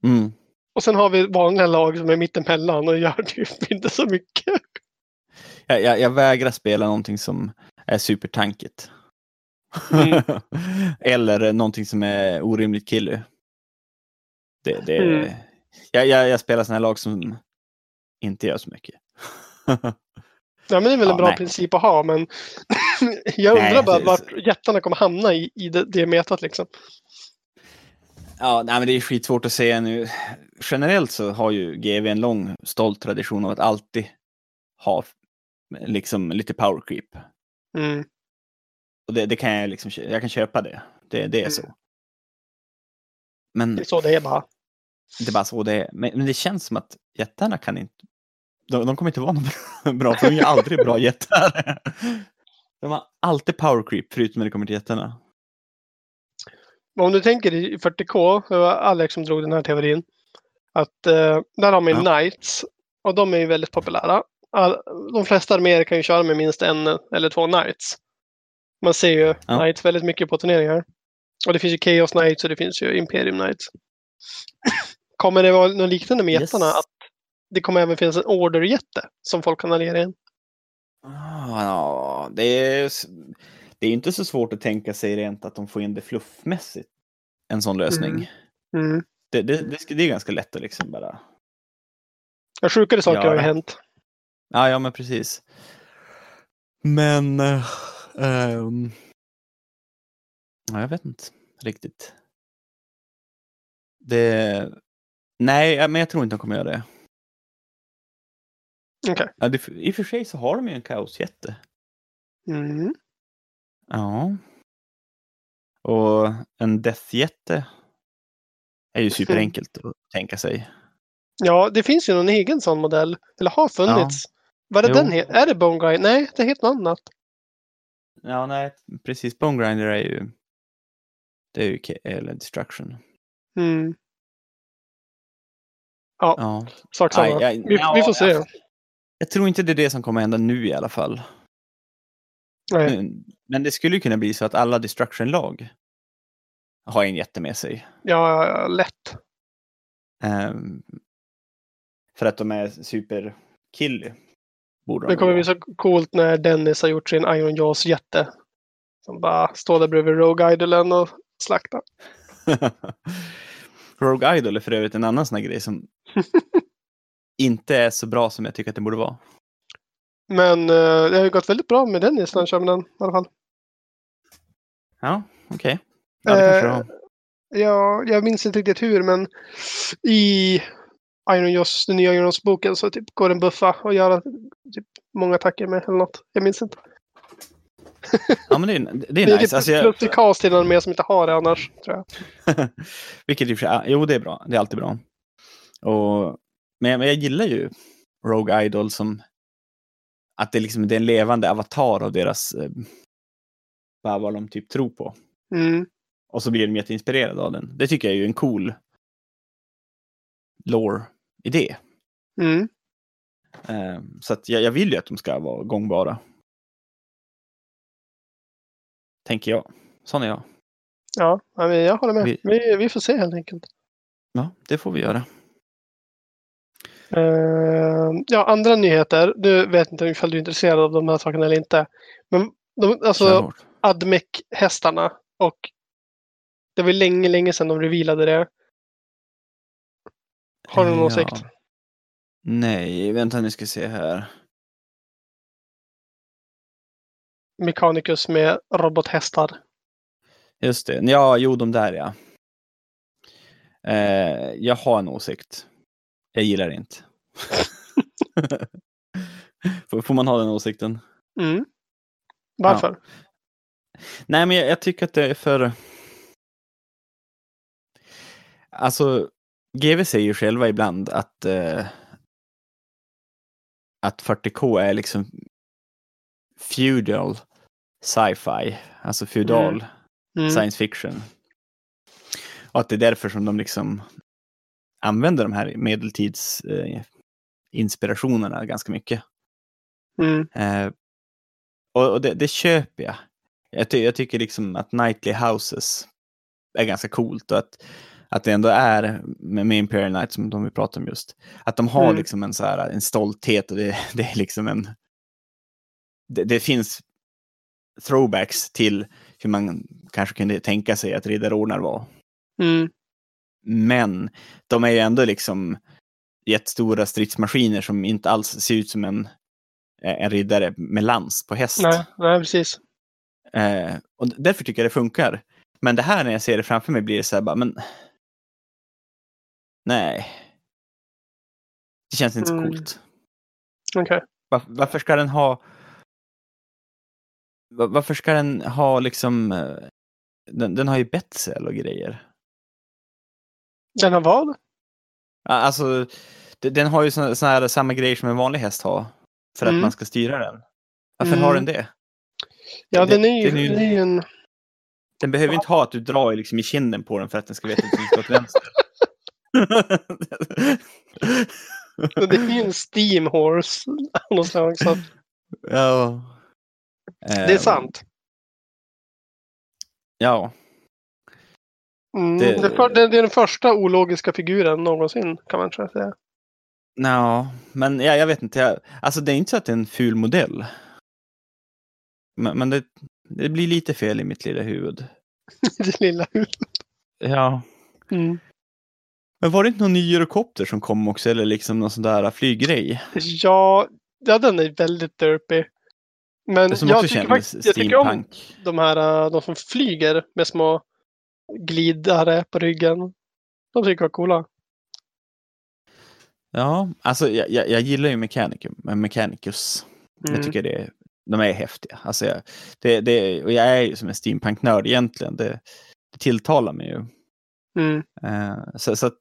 Mm. Och sen har vi vanliga lag som är mittemellan och gör typ inte så mycket. Jag, jag, jag vägrar spela någonting som är supertankigt. Mm. Eller någonting som är orimligt killy. Det, det, Mm. jag, jag, jag spelar sådana här lag som inte gör så mycket. Ja, men det är väl Ja, en bra nej. princip att ha, men jag undrar Nej, bara det- vart jättarna kommer hamna i, i det, det metat liksom. Ja, nej, men det är skitsvårt att säga nu. Generellt så har ju GV en lång stolt tradition av att alltid ha liksom lite power creep. Mm. Och det, det kan jag liksom, jag kan köpa det. Det, det är Mm. så. Men Det är så det är bara. det är bara så det är. Men, men det känns som att jättarna kan inte, de, de kommer inte vara något bra, för de är aldrig bra jättar. De har alltid power creep, förutom när det kommer till jättarna. Men Om du tänker i 40K, det var Alex som drog den här teorin. Att eh, där har man ju Ja. Knights. Och de är ju väldigt populära. All, de flesta arméer kan ju köra med minst en eller två Knights. Man ser ju Ja. Knights väldigt mycket på turneringar. Och det finns ju Chaos Knights och det finns ju Imperium Knights. kommer det vara något liknande med Yes. jättarna? Att det kommer även finnas en order-jätte som folk kan alliera in? Ah, ja, det är, det är inte så svårt att tänka sig rent att de får in det fluffmässigt. En sån lösning. Mm. Mm. Det, det, det, det är ganska lätt att liksom bara... Ja, sjukare saker har ju Ja. hänt. Ja, ja men precis. Men... eh, ehm, ja, jag vet inte riktigt. Det... Nej, ja, men jag tror inte de kommer göra det. Okej. Ja, det. I och för sig så har de ju en kaosjätte. Mm. Ja. Och en deathjätte är ju superenkelt att tänka sig. Ja, det finns ju någon egen sån modell. Eller har funnits. Vad är den Är det Bone Grind? Nej, det är helt något annat. Ja, nej, precis. Bone Grinder är ju... Det är ju eller Destruction. Mm. Ja, Ja. sak samma. Aj, aj, vi, ja, vi får se. ja. Jag tror inte det är det som kommer hända nu i alla fall. Nej. Men- det skulle ju kunna bli så att alla Destruction-lag har en jätte med sig. Ja, lätt. Ehm, för att de är superkilly. Borde Det de kommer bli så coolt när Dennis har gjort sin Iron Jaws jätte. Som bara står där bredvid Rogue Idolen och slaktar. Rogue Idol är för övrigt en annan sån här grej som inte är så bra som jag tycker att det borde vara. Men eh, det har ju gått väldigt bra med Dennis när han kör med den i alla fall. Ja, okej. Ja, det kanske det Eh. Ja, jag minns inte riktigt hur, men i Iron Joss, den nya Iron Joss-boken så typ går den buffa och göra typ många attacker med eller något. Jag minns inte. Ja, men det är, det Det är är nice. Alltså, jag, plus i cast till den med som inte har det annars, tror jag. vilket i och för sig, jo det är bra. Det är alltid bra. Och, men, jag- men jag gillar ju Rogue Idol som att det, liksom, det är en levande avatar av deras eh, vad, de typ tror på. Mm. Och så blir de jätteinspirerade av den. Det tycker jag är ju en cool lore-idé. Mm. Eh, så att jag, jag vill ju att de ska vara gångbara. Tänker jag. Sån är jag. Ja, jag håller med. Vi- Vi, vi får se helt enkelt. Ja, det får vi göra. Eh, ja, andra nyheter. Du vet inte ifall du är intresserad av de här sakerna eller inte. Men de, alltså. Admec-hästarna och det var länge, länge sedan de revealade det. Har du någon Ja. åsikt? Nej, vänta nu ska se här. Mechanicus med robothästar. Just det. Ja, jo, de där ja. Eh, jag har en åsikt. Jag gillar det inte. får, man ha den åsikten? Mm. Varför? Nej, men jag, jag tycker att det är för... Alltså, GV säger ju själva ibland att eh, att 40K är liksom feudal sci-fi, alltså feudal Mm. science fiction. Och att det är därför som de liksom använder de här medeltids eh, ganska mycket. Mm. Eh, och och det, det köper jag. Jag, ty jag tycker liksom att Nightly Houses är ganska coolt och att, att det ändå är med, med Imperial Knight som de vi pratar om just. Att de har Mm. liksom en, så här, en stolthet och det, det är liksom en... Det, det finns throwbacks till hur man kanske kunde tänka sig att riddarordnar var. Mm. Men de är ju ändå liksom jättestora stridsmaskiner som inte alls ser ut som en, en riddare med lans på häst. Nej, nej, precis. Eh, och därför tycker jag det funkar. Men det här när jag ser det framför mig blir det så här bara, men... Nej. Det känns inte så Mm. coolt. Okej. Varför, varför ska den ha... va- Varför ska den ha liksom... eh, Den, den har ju betsel och grejer. Den har vad? Ja, Alltså, de- den har ju såna, såna här samma grejer som en vanlig häst har. För Mm. att man ska styra den. Varför Mm. har den det? Ja, Det- den är ju, den är ju- den är ju en... Den behöver inte ha att du drar liksom i kinden på den för att den ska veta att den ska åt vänster. Det är ju en Steam Horse. av något slag, så ja. Det är Ehm, sant. Ja. Mm, det- det... för, det, är den första ologiska figuren någonsin kan man säga. Ja, men ja, jag vet inte. Jag, alltså det är inte så att det är en ful modell. Men, men det, det blir lite fel i mitt lilla huvud. det lilla huvudet. Ja. Mm. Men var det inte någon ny Eurocopter som kom också? Eller liksom någon sån där flyggrej? Ja, ja, den är väldigt derpy. Men jag tycker, faktiskt, jag tycker om de här äh, de som flyger med små glidare på ryggen. De tycker jag var coola. Ja, alltså jag, jag, jag gillar ju Mechanicum, Mechanicus. Mm. Jag tycker det, de är häftiga. Alltså jag, det, det, och jag är ju som en steampunk-nörd egentligen. Det, det tilltalar mig ju. Mm. Eh, så, så att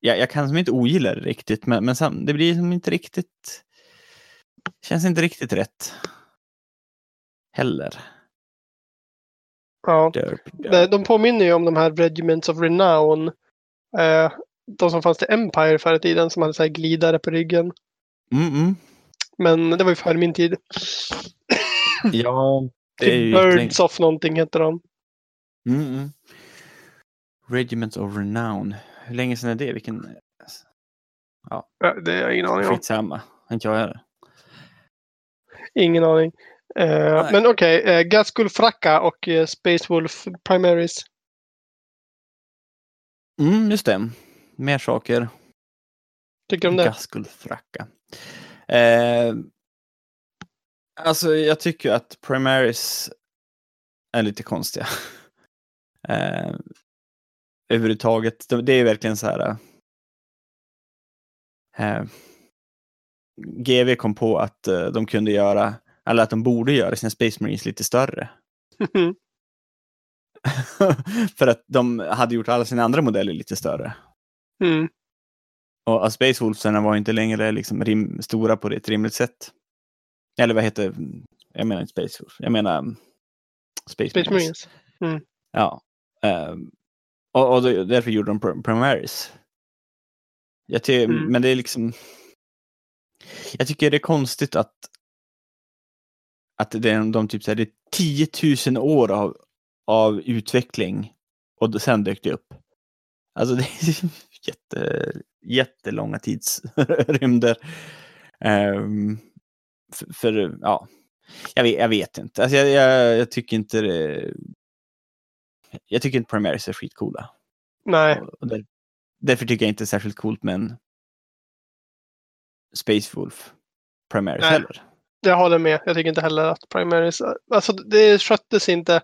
jag, jag kan som inte ogilla det riktigt, men, men sam, det blir som inte riktigt... Känns inte riktigt rätt. Heller. Ja. Derp, derp. De- påminner ju om de här Regiments of Renown. Eh, de som fanns till Empire förr i tiden som hade så här glidare på ryggen. Mm, mm. Men det var ju före min tid. Ja, det är ju Typ jättelänge- Birds of någonting heter de. Mm, mm. Regiment of Renown. Hur länge sedan är det? Vilken... Ja, det har jag ingen aning om. Skitsamma. inte jag heller. Ingen aning. Eh, men okej, okay, eh, Gaskull Fracka och eh, Space Wolf Primaries. Mm, just det. Mer saker. Tycker du om det? Gaskullfracka. Eh, alltså, jag tycker att Primaris är lite konstiga. eh, överhuvudtaget. Det är verkligen så här. GV kom på att de kunde göra, eller att de borde göra sina Space Marines lite större. För att de hade gjort alla sina andra modeller lite större. mm. Och Space Wolvesarna var inte längre liksom rim, stora på ett rimligt sätt. Eller vad heter, jag menar inte Space Wolf, jag menar mm, Space, Space Marines. Marines. Ja. ehm, och, och därför gjorde de Prim- Primaris. Jag ty- Mm. Men det är liksom... Jag tycker det är konstigt att att det är, de typ så här, det är 10 000 år av, av utveckling och sen dök det upp. Alltså det är jätte, jättelånga tidsrymder. Ehm, för, för, ja, jag vet, jag vet inte. Alltså jag, jag, jag tycker inte det, Jag tycker inte Primaris är skitcoola. Nej, där, därför tycker jag inte det är särskilt coolt med en Space Wolf Primaris Nej. heller. Jag håller med. Jag tycker inte heller att Primaries... Alltså det sköttes inte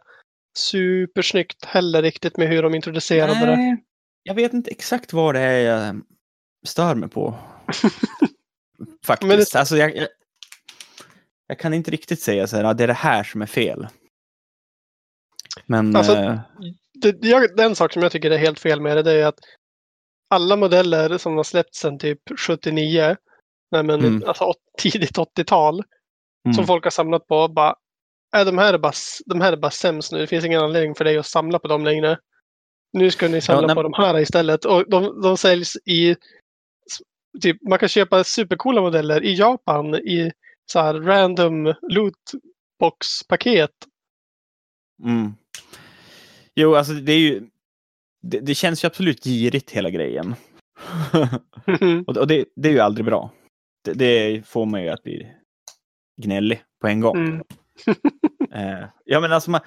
supersnyggt heller riktigt med hur de introducerade det. Nej, jag vet inte exakt vad det är jag stör mig på. Faktiskt. Men det- Alltså jag, jag, jag kan inte riktigt säga så här, ja, det är det här som är fel. Men Alltså, eh, det, jag, den sak som jag tycker är helt fel med det, det är att alla modeller som har släppts sedan typ 79, nej men Mm. alltså tidigt 80-tal, mm, som folk har samlat på, bara, äh, de, här är bara, de här är bara sämst nu. Det finns ingen anledning för dig att samla på dem längre. Nu ska ni samla nej, på de här istället. Och de, de säljs i... Typ, man kan köpa supercoola modeller i Japan i så här random lootbox-paket. mm. Jo, alltså det är ju det, det känns ju absolut girigt hela grejen. och och det, det är ju aldrig bra. Det, det får man ju att bli gnällig på en gång. Mm. Eh, ja, men alltså man,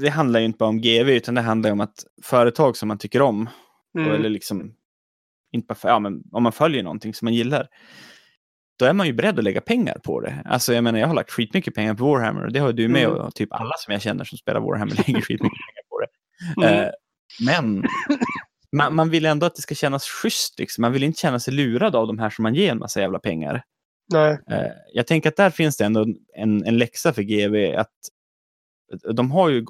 det handlar ju inte bara om GV, utan det handlar om att företag som man tycker om, Mm. eller liksom, inte bara ja, men om man följer någonting som man gillar, då är man ju beredd att lägga pengar på det. Alltså jag menar, jag har lagt skitmycket pengar på Warhammer och det har du med Mm. och typ alla som jag känner som spelar Warhammer lägger skitmycket pengar på det. Mm. Eh, men man, man vill ändå att det ska kännas schysst. Liksom. Man vill inte känna sig lurad av de här som man ger en massa jävla pengar. Nej. Eh, jag tänker att där finns det ändå en, en läxa för GV. att de har ju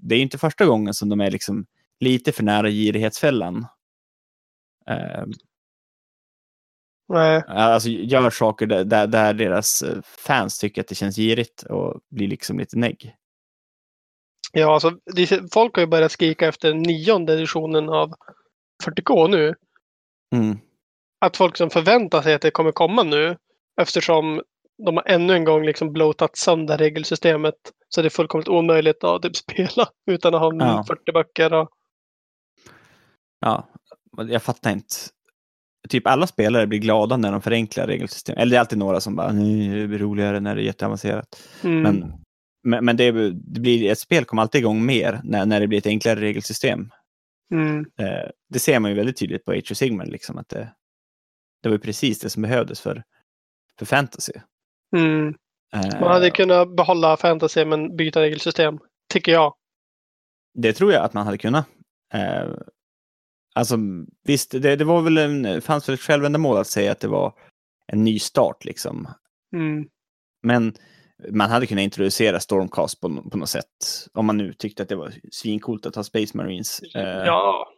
Det är inte första gången som de är liksom lite för nära girighetsfällan. Eh, Nej. alltså gör saker där, där, där deras eh, fans tycker att det känns girigt och blir liksom lite negg. Ja, alltså, det, folk har ju börjat skrika efter nionde editionen av 40K nu. Mm. Att folk som förväntar sig att det kommer komma nu eftersom de har ännu en gång liksom bloatat sönder regelsystemet så det är fullkomligt omöjligt att typ spela utan att ha Ja. 40 böcker. Och, Ja, jag fattar inte. Typ alla spelare blir glada när de förenklar regelsystem. Eller det är alltid några som bara, det blir roligare när det är jätteavancerat. mm, Men, men, men det, det blir, ett spel kommer alltid igång mer när, när det blir ett enklare regelsystem. mm, Eh, det ser man ju väldigt tydligt på Age of Sigmar, liksom, att det, det var precis det som behövdes för, för fantasy. mm. Eh, Man hade kunnat behålla fantasy men byta regelsystem. Tycker jag. Det tror jag att man hade kunnat. Eh, alltså visst, det, det var väl en, fanns väl ett självändamål att säga att det var en ny start liksom. Mm, Men man hade kunnat introducera Stormcast på, på något sätt. Om man nu tyckte att det var svincoolt att ha Space Marines. Eh, ja,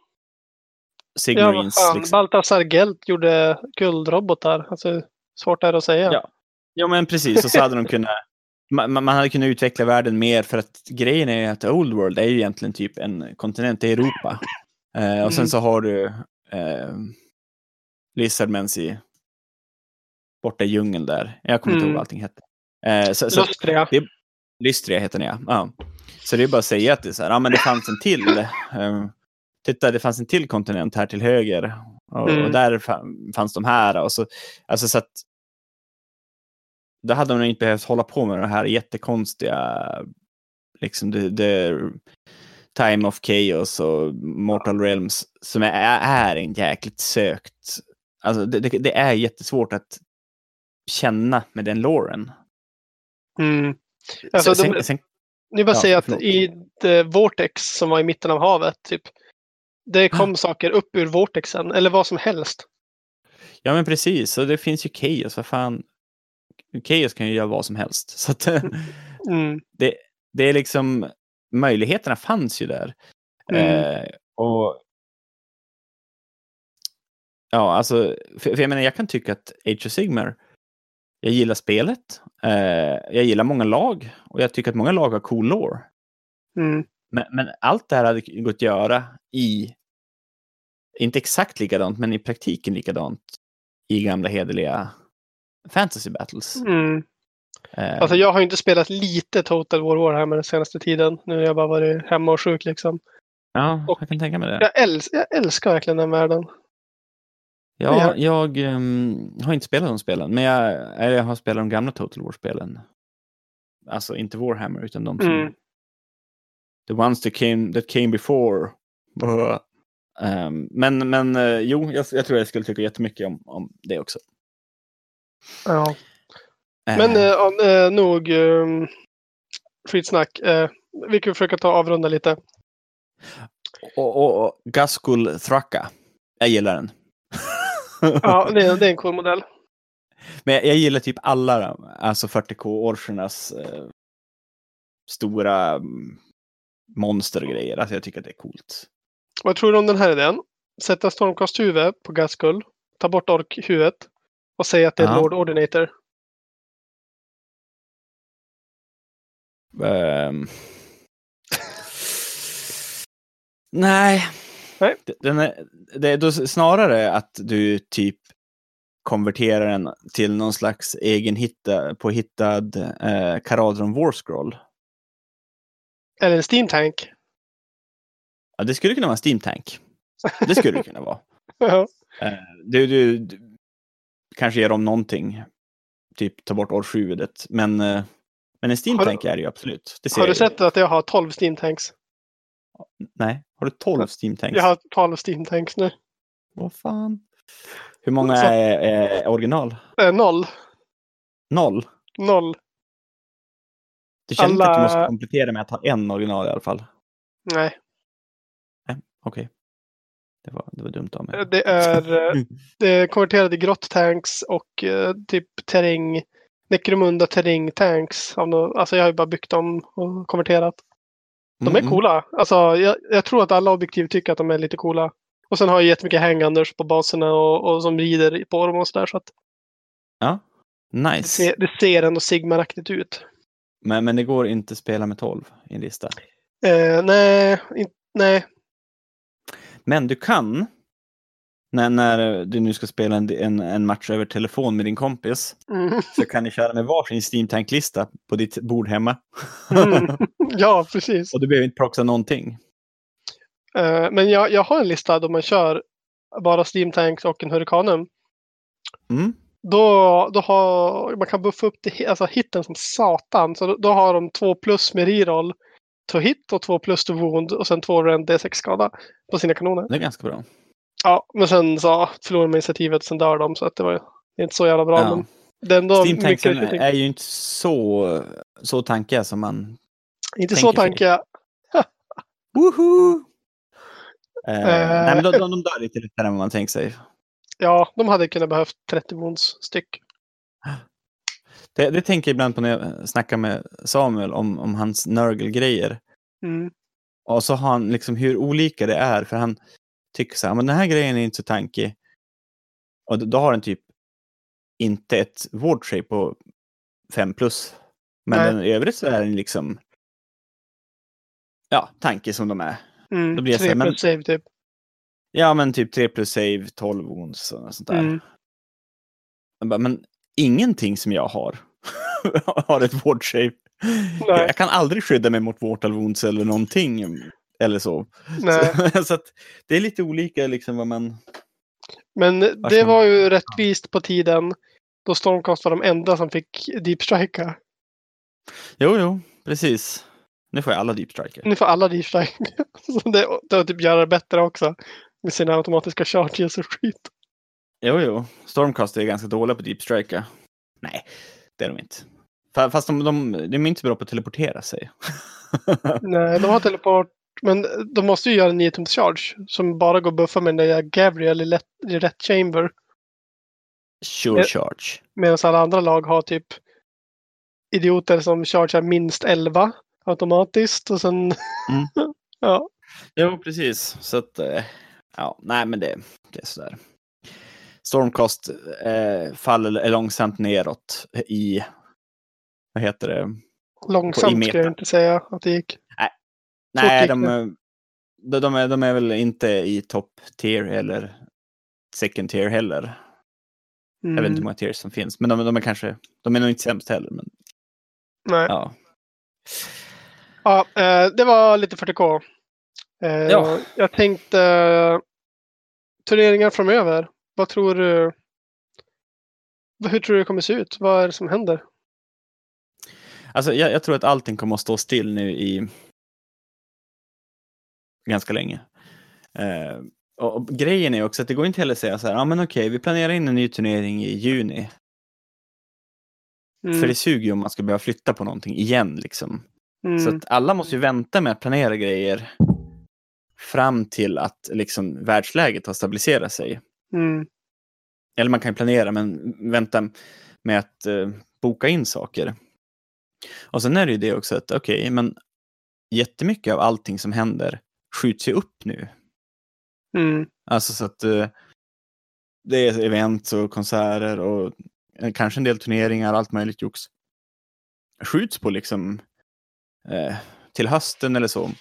Sig ja vad fan. liksom. Baltasar Gelt gjorde guldrobotar. Alltså, svårt är det att säga. Ja. Ja, men precis. Och så hade de kunnat... Man, man hade kunnat utveckla världen mer för att grejen är att Old World är ju egentligen typ en kontinent i Europa. Eh, och sen Mm. så har du eh, Lizardmans i borta i djungeln där. Jag kommer inte ihåg Mm. vad allting hette. Eh, så, så, Lustria. Lystria heter den ja. ja. Så det är bara att säga att det så här, ja men det fanns en till. Eh, titta, det fanns en till kontinent här till höger. Och, Mm. och där fa- fanns de här. Och så, alltså så att då hade man inte behövt hålla på med det här jättekonstiga, liksom det, det Time of Chaos och Mortal Realms som är, är en jäkligt sökt, alltså det, det, det är jättesvårt att känna med den loren. Mm. Alltså, sen, de, sen, ni bara ja, säga att i Vortex som var i mitten av havet, typ. Det kom saker upp ur vortexen, eller vad som helst. ja men precis, och det finns ju Chaos, vad fan. Chaos kan ju göra vad som helst. Så att, Mm. det är liksom, möjligheterna fanns ju där. Mm. Eh, och Ja, alltså, för, för jag menar, jag kan tycka att Age of Sigmar, jag gillar spelet, eh, jag gillar många lag och jag tycker att många lag har cool lore. Mm. Men, men allt det här hade gått att göra i, inte exakt likadant, men i praktiken likadant i gamla hederliga fantasy battles. Mm. Eh, Alltså jag har inte spelat lite Total War Warhammer den senaste tiden. Nu när jag bara varit hemma och sjuk liksom. ja, och- jag kan tänka mig det. Jag, äls jag älskar verkligen den världen. Ja, jag ehm, har inte spelat de spelen, men jag, jag har spelat de gamla Total War-spelen. Alltså inte Warhammer, utan de som... Mm. The ones that came, that came before. Ehm, men men eh, jo, jag, jag tror jag skulle tycka jättemycket om, om det också. Ja. Men ja, eh, nog eh, skitsnack. Eh, vi kan försöka ta avrunda lite. och, och, och Gaskul Thraka. Jag gillar den. Ja, det är, det är en cool modell. Men jag, jag gillar typ alla alltså 40k orchernas eh, stora mm, monster och grejer. Alltså jag tycker att det är coolt. Vad tror du om den här idén? Sätta stormkasthuvud på Gaskull. Ta bort orkhuvudet. Och säga att det är Ja. Lord Ordinator. Ehm. Nej. Nej. Den är, det är då snarare att du typ konverterar den till någon slags egen hitta, påhittad eh, Caradron War Scroll. Eller en Steam Tank. Ja, det skulle kunna vara en Steam Tank. Det skulle det kunna vara. Ja. Eh, du, du, du kanske ger dem någonting. Typ ta bort årshuvudet. Men, eh, men en Steam Har du- Tank är det ju absolut. Det Har du jag ju. sett att jag har 12 Steam Tanks? Nej, har du 12 Steam Tanks? Jag har 12 Steam Tanks nu. Vad fan? Hur många Så- är, är original? Eh, noll. Noll? Noll. Du känner inte att du Alla- måste komplettera med att ha en original i alla fall? Nej. Okej. Det, var, det var dumt av mig. Det är, eh, det är konverterade grott-tanks och eh, typ terräng. Necromunda terräng-tanks. Alltså jag har ju bara byggt dem och konverterat. De är Mm, coola. Alltså jag, jag tror att alla objektiv tycker att de är lite coola. Och sen har jag jättemycket hanganders på baserna och, och som rider på dem och sådär. Så att Ja, det, nice. ser, det ser ändå Sigmaraktigt ut. Men, men det går inte att spela med 12 i en lista. Eh, nej, in, nej. Men du kan, när, när du nu ska spela en, en, en match över telefon med din kompis, Mm. så kan ni köra med varsin Steam Tank-lista på ditt bord hemma. Mm. Ja, precis. Och du behöver inte proxa någonting. Eh, men jag, jag har en lista då man kör bara Steam Tanks och en Hurricanum. Mm. Då, då har, man kan buffa upp det, alltså hitten som satan. Så då, då har de två plus med reroll to hit och två plus to wound och sen två rend D6 skada på sina kanoner. Det är ganska bra. Ja, men sen så förlorar man initiativet och sen dör de så att det var det inte så jävla bra. Ja. Men det är ändå mycket, är ju inte så, så tankiga som man inte så jag. Woho! Eh, Eh. nej, men de, de, de dör lite lättare än vad man tänker sig. Ja, de hade kunnat behövt 30 wounds styck. Det, det tänker jag ibland på när jag snackar med Samuel om, om hans Nurgle-grejer. Mm. Och så har han liksom hur olika det är, för han tycker så här, men den här grejen är inte så tankig. Och då, har den typ inte ett ward shape på 5 plus. Men Nej. den, i övrigt så är den liksom ja, tanke som de är. Mm. Då blir jag så Tre här, men- plus save typ. Ja, men typ 3 plus save, 12 wounds och sånt där. Mm. Bara, men ingenting som jag har har ett ward shape. Nej. Jag kan aldrig skydda mig mot mortal wounds eller någonting. Eller så. Nej. Så, så att det är lite olika liksom vad man... Men det var ju rättvist på tiden. då Stormcast var de enda som fick Deep Strika. Jo, jo, precis. Nu får jag alla Deep Striker. Nu får alla Deep Strike. Så det, det typ göra det bättre också. Med sina automatiska charges och skit. Jo, jo. Stormcast är ganska dåliga på Deep Striker. Nej, det är de inte. Fa- Fast de, de, de är inte bra på att teleportera sig. Nej, de har teleport. Men de måste ju göra en 9 tums charge. Som bara går att buffa med den där Gabriel i, lätt, i rätt chamber. Sure charge. Medan alla andra lag har typ idioter som chargear minst 11 automatiskt. Och sen... Mm. ja. Jo, precis. Så att, eh, ja, nej men det, det är sådär. Stormcast eh, faller långsamt neråt i, vad heter det? Långsamt skulle jag inte säga att det gick. Nej, gick de, eh, de, de, är, de är väl inte i top tier eller second tier heller. Mm. Jag vet inte hur många tiers som finns, men de, de är kanske, de är nog inte sämst heller. Men, Nej. ja. Ja, eh, det var lite 40K. Eh, Ja. Jag tänkte turneringar framöver. Vad tror du? Hur tror du det kommer se ut? Vad är det som händer? Alltså, jag, jag tror att allting kommer att stå still nu i ganska länge. Eh, och, och grejen är också att det går inte heller att säga så här, ja men okej, vi planerar in en ny turnering i juni. Mm, För det suger ju om man ska behöva flytta på någonting igen liksom. mm, Så att alla måste ju vänta med att planera grejer fram till att liksom världsläget har stabiliserat sig. Mm, Eller man kan ju planera, men vänta med att eh, boka in saker. Och sen är det ju det också att, okej, men jättemycket av allting som händer skjuts ju upp nu. mm, Alltså så att eh, det är event och konserter och eh, kanske en del turneringar, allt möjligt jox. Skjuts på liksom eh, till hösten eller så.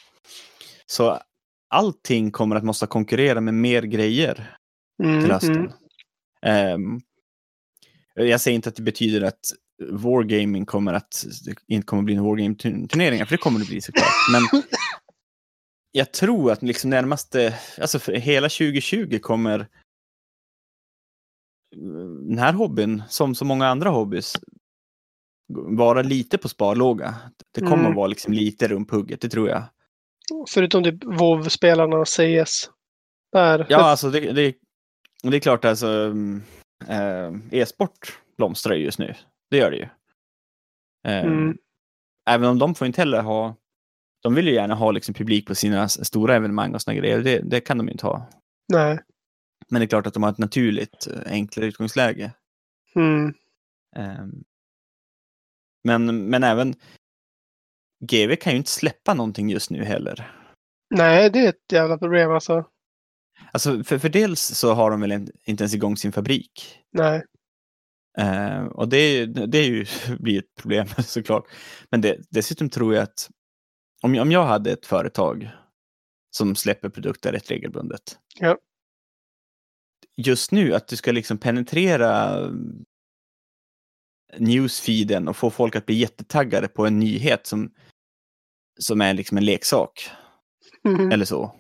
Så allting kommer att måste konkurrera med mer grejer mm, till hösten. mm. Ehm, jag säger inte att det betyder att Wargaming kommer att det inte kommer att bli en Wargame-turneringar, för det kommer det bli såklart. Men jag tror att liksom närmaste, alltså för hela 2020 kommer den här hobbyn, som så många andra hobbys, vara lite på sparlåga. Det kommer Mm. att vara liksom lite rumphugget, det tror jag. Förutom typ WoW-spelarna och CS. Där. Ja, alltså det, det, det är klart alltså eh, e-sport blomstrar ju just nu. Det gör det ju. Eh, Mm. Även om de får inte heller ha, de vill ju gärna ha liksom publik på sina stora evenemang och såna grejer. Det, det kan de ju inte ha. Nej. Men det är klart att de har ett naturligt eh, enklare utgångsläge. Mm. Eh, men, men även GV kan ju inte släppa någonting just nu heller. Nej, det är ett jävla problem alltså. Alltså för, för dels så har de väl inte ens igång sin fabrik. Nej. Eh, och det, det är ju, blir ett problem såklart. Men det, dessutom tror jag att om, jag- om jag hade ett företag som släpper produkter rätt regelbundet. Ja. Just nu att du ska liksom penetrera newsfeeden och få folk att bli jättetaggade på en nyhet som, som är liksom en leksak Mm. eller så.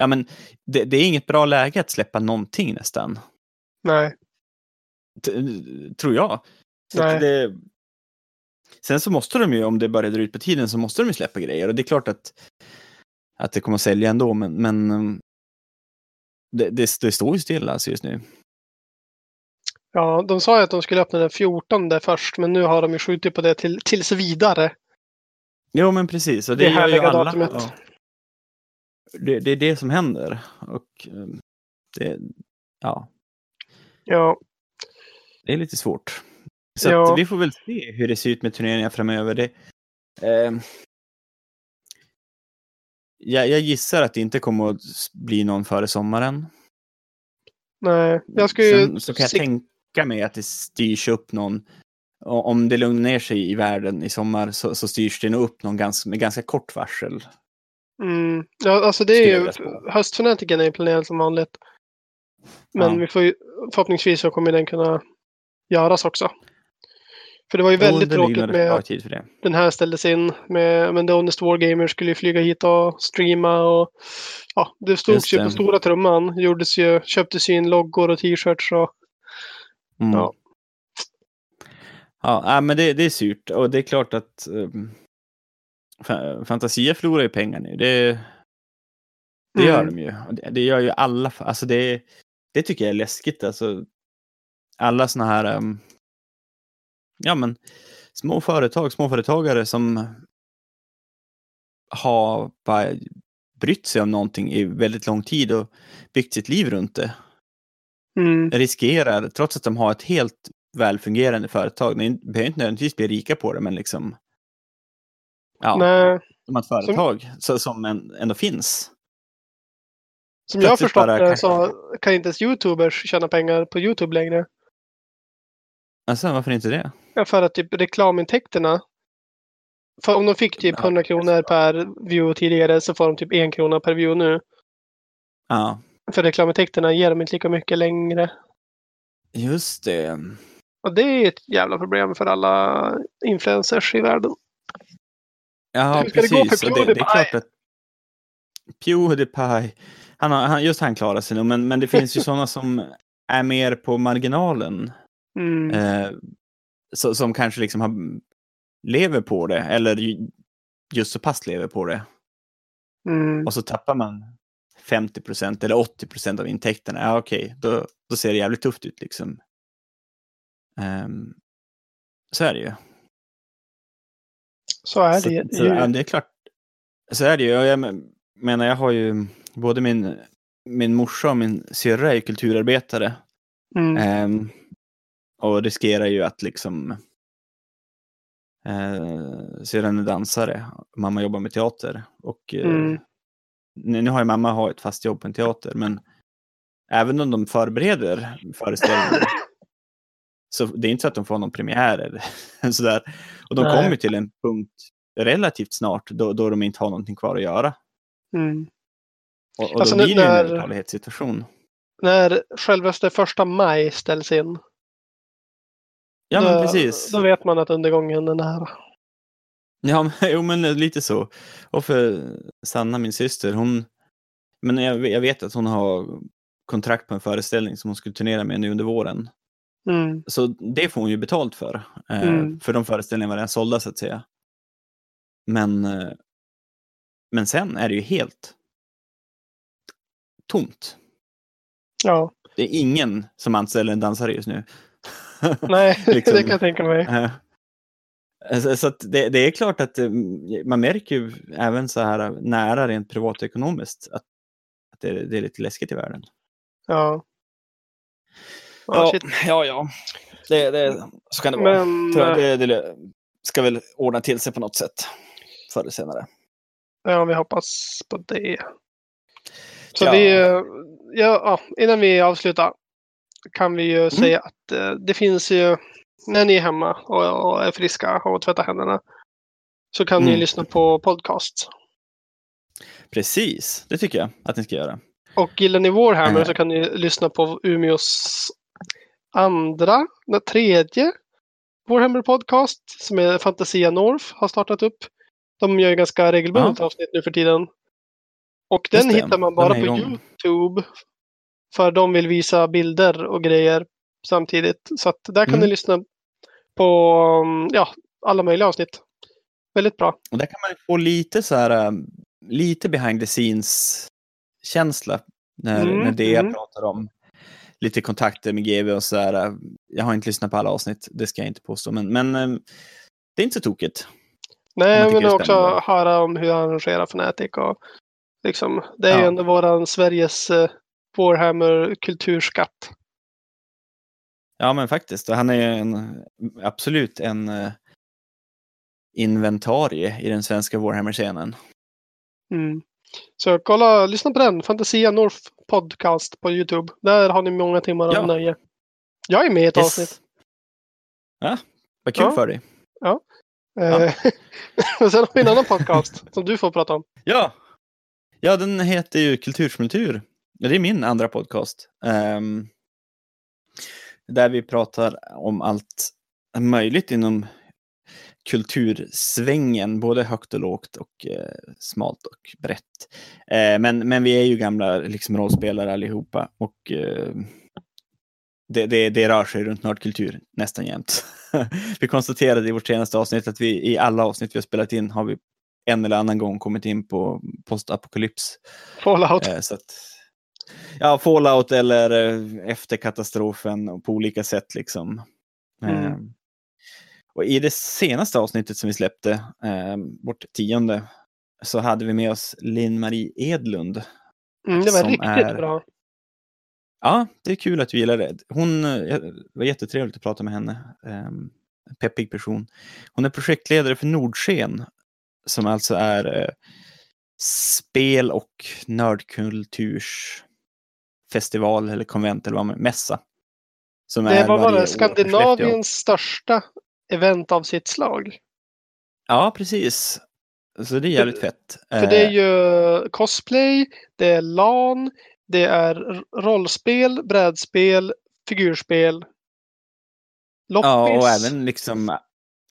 Ja, men det, det är inget bra läge att släppa någonting nästan. Nej. T- tror jag. Så Nej. det, sen så måste de ju, om det börjar dra ut på tiden, så måste de ju släppa grejer. Och det är klart att, att det kommer att sälja ändå, men, men um, det, det, det står ju still alltså just nu. Ja, de sa ju att de skulle öppna den 14 först, men nu har de ju skjutit på det till, tills vidare. Jo, men precis. Och det, Det gör ju alla. datumet. Ja. Det, det är det som händer. Och um, det, ja, Ja. det är lite svårt. Så Ja. vi får väl se hur det ser ut med turneringar framöver. Det, ehm, jag, jag gissar att det inte kommer att bli någon före sommaren. Nej, jag ska ju... Sen så kan jag tänka mig att det styrs upp någon. Om det lugnar ner sig i världen i sommar så, så styrs det nog upp någon ganska, med ganska kort varsel. Mm. Ja, alltså det är ju... Höstfanatiken är ju planerad som vanligt. Men Ja. vi får ju, förhoppningsvis så kommer den kunna göras också. För det var ju väldigt tråkigt med den här ställdes in. Med, men The Honest Wargamer skulle ju flyga hit och streama och ja, det stods Just ju det. på stora trumman. Gjordes ju, köptes ju in loggor och t-shirts och Mm. Ja. Ja, men det, det är surt och det är klart att um, Fantasia förlorar ju pengar nu. Det, det gör Mm. de ju. Det, det gör ju alla. Alltså det, det tycker jag är läskigt. Alltså, alla såna här um, ja, men, små företag, småföretagare som har bara brytt sig om någonting i väldigt lång tid och byggt sitt liv runt det Mm. riskerar, trots att de har ett helt välfungerande företag, de behöver inte nödvändigtvis bli rika på det, men liksom ja, Nej, har ett företag så, som en, ändå finns. som jag har förstått det kan- så kan inte ens Youtubers tjäna pengar på Youtube längre. Alltså, varför inte det? Ja, För att typ reklamintäkterna. För om de fick typ Ja, 100 kronor per view tidigare så får de typ en krona per view nu. Ja, För reklamintäkterna ger de inte lika mycket längre. just det. Och det är ett jävla problem för alla influencers i världen. Ja, precis. Och det, det är klart att Pewdiepie, han har, han, just han klarar sig nog, men, men det finns ju sådana som är mer på marginalen. Mm. Eh, så, som kanske liksom har, lever på det, eller ju- just så pass lever på det. Mm. Och så tappar man 50 procent eller 80 procent av intäkterna. Ja, okej, då, då ser det jävligt tufft ut liksom. Ehm, så är det ju. Så är Så, det så, ju. ja, det är klart. Så är det ju. Jag men- menar, jag har ju både min, min morsa och min syrra är kulturarbetare. Mm. Ehm, och riskerar ju att liksom eh, syrran är dansare, mamma jobbar med teater. Och eh, Mm. nu, nu har ju mamma har ett fast jobb på en teater, men även om de förbereder föreställningar så det är inte så att de får någon premiär eller sådär. Och de kommer till en punkt relativt snart då, då de inte har någonting kvar att göra. Mm. Och, och Alltså, då blir det en när- övertalighetssituation. När självaste första maj ställs in. Ja, då, men precis. Då vet man att undergången är nära. Ja, men, jo, men lite så. Och för Sanna, min syster, hon... Men jag, jag vet att hon har kontrakt på en föreställning som hon skulle turnera med nu under våren. Mm. Så det får hon ju betalt för. Eh, Mm. För de föreställningarna var redan sålda, så att säga. Men, eh, men sen är det ju helt tomt. Ja, Det är ingen som anställer en dansare just nu. nej, Liksom. det kan jag tänka mig. Eh, Så, så att det, det är klart att eh, man märker ju även så här nära rent privatekonomiskt att, att det, det är lite läskigt i världen. Ja. Ja, shit. ja, ja. Det, det, så kan det vara. Men eh, det, det ska väl ordna till sig på något sätt. Förr eller senare. ja, vi hoppas på det. Så Ja. vi, eh, ja, ja, innan vi avslutar kan vi Mm. ju säga att eh, det finns ju, när ni är hemma och, och är friska och tvättar händerna, så kan ni Mm. lyssna på podcast. Precis, det tycker jag att ni ska göra. Och gillar ni Warhammer Eh. så kan ni lyssna på Umeås andra, den tredje Warhammer podcast som är Fantasia North har startat upp. De gör ju ganska regelbundet Ja. avsnitt nu för tiden. Och den Just hittar man bara på igång. Youtube. För de vill visa bilder och grejer samtidigt. Så att där kan Mm. ni lyssna på mm, ja, alla möjliga avsnitt. Väldigt bra. Och där kan man få lite så här, äh, lite behind the scenes känsla när, Mm, när det mm. pratar om lite kontakter med GV och så här. äh, Jag har inte lyssnat på alla avsnitt, det ska jag inte påstå, men, men äh, det är inte så tokigt. Nej, det är också höra om hur han arrangerar Fnatic och liksom, det är ju Ja. ändå våran Sveriges eh, Warhammer kulturskatt. Ja, men faktiskt. Han är ju en, absolut en äh, inventarie i den svenska Warhammer-scenen. Mm. Så kolla, lyssna på den. Fantasia North podcast på Youtube. Där har ni många timmar av Ja. nöje. Jag är med i ett avsnitt. Yes. Ja, vad kul Ja. för dig. Eh, och sen har vi en annan podcast som du får prata om. Ja. ja, den heter ju Kultursmultur. Ja, det är min andra podcast. Ehm, där vi pratar om allt möjligt inom kultursvängen, både högt och lågt och eh, smalt och brett. Eh, men, men vi är ju gamla liksom, rollspelare allihopa och eh, det, det, det rör sig runt nördkultur nästan jämt. vi konstaterade i vårt senaste avsnitt att vi i alla avsnitt vi har spelat in har vi en eller annan gång kommit in på postapokalyps. Fallout. Eh, så att, ja, Fallout eller eh, efter katastrofen och på olika sätt liksom. Mm. Och i det senaste avsnittet som vi släppte, eh, vårt tionde, så hade vi med oss Linn-Marie Edlund. Mm, det var riktigt är- bra. Ja, det är kul att du gillar det. Hon eh, det var jättetrevligt att prata med henne. Um, peppig person. Hon är projektledare för Nordsken, som alltså är eh, spel och nördkultursfestival eller konvent eller vad man mässa. Som Det var bara Skandinaviens största event av sitt slag. Ja, precis. Så det är jävligt fett. För det är Eh, ju cosplay, det är LAN, det är rollspel, brädspel, figurspel. Loppis, Ja, och även liksom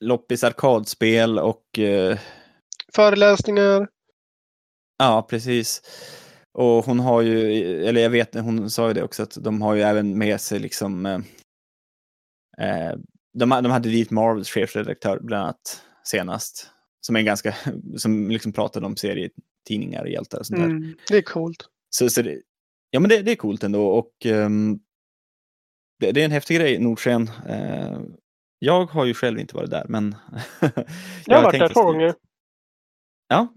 loppis arkadspel och eh, föreläsningar. Ja, precis. Och hon har ju, eller jag vet, hon sa ju det också, att de har ju även med sig liksom eh, eh, de, de hade dit Marvels chefredaktör bland annat senast. Som är ganska, som liksom pratade om serietidningar och hjältar och sånt där. Mm, det är coolt. Så, så det, ja men det, det är coolt ändå och ehm, det, det är en häftig grej, Nordsken. Eh, jag har ju själv inte varit där men Jag har varit där två gånger. Ja,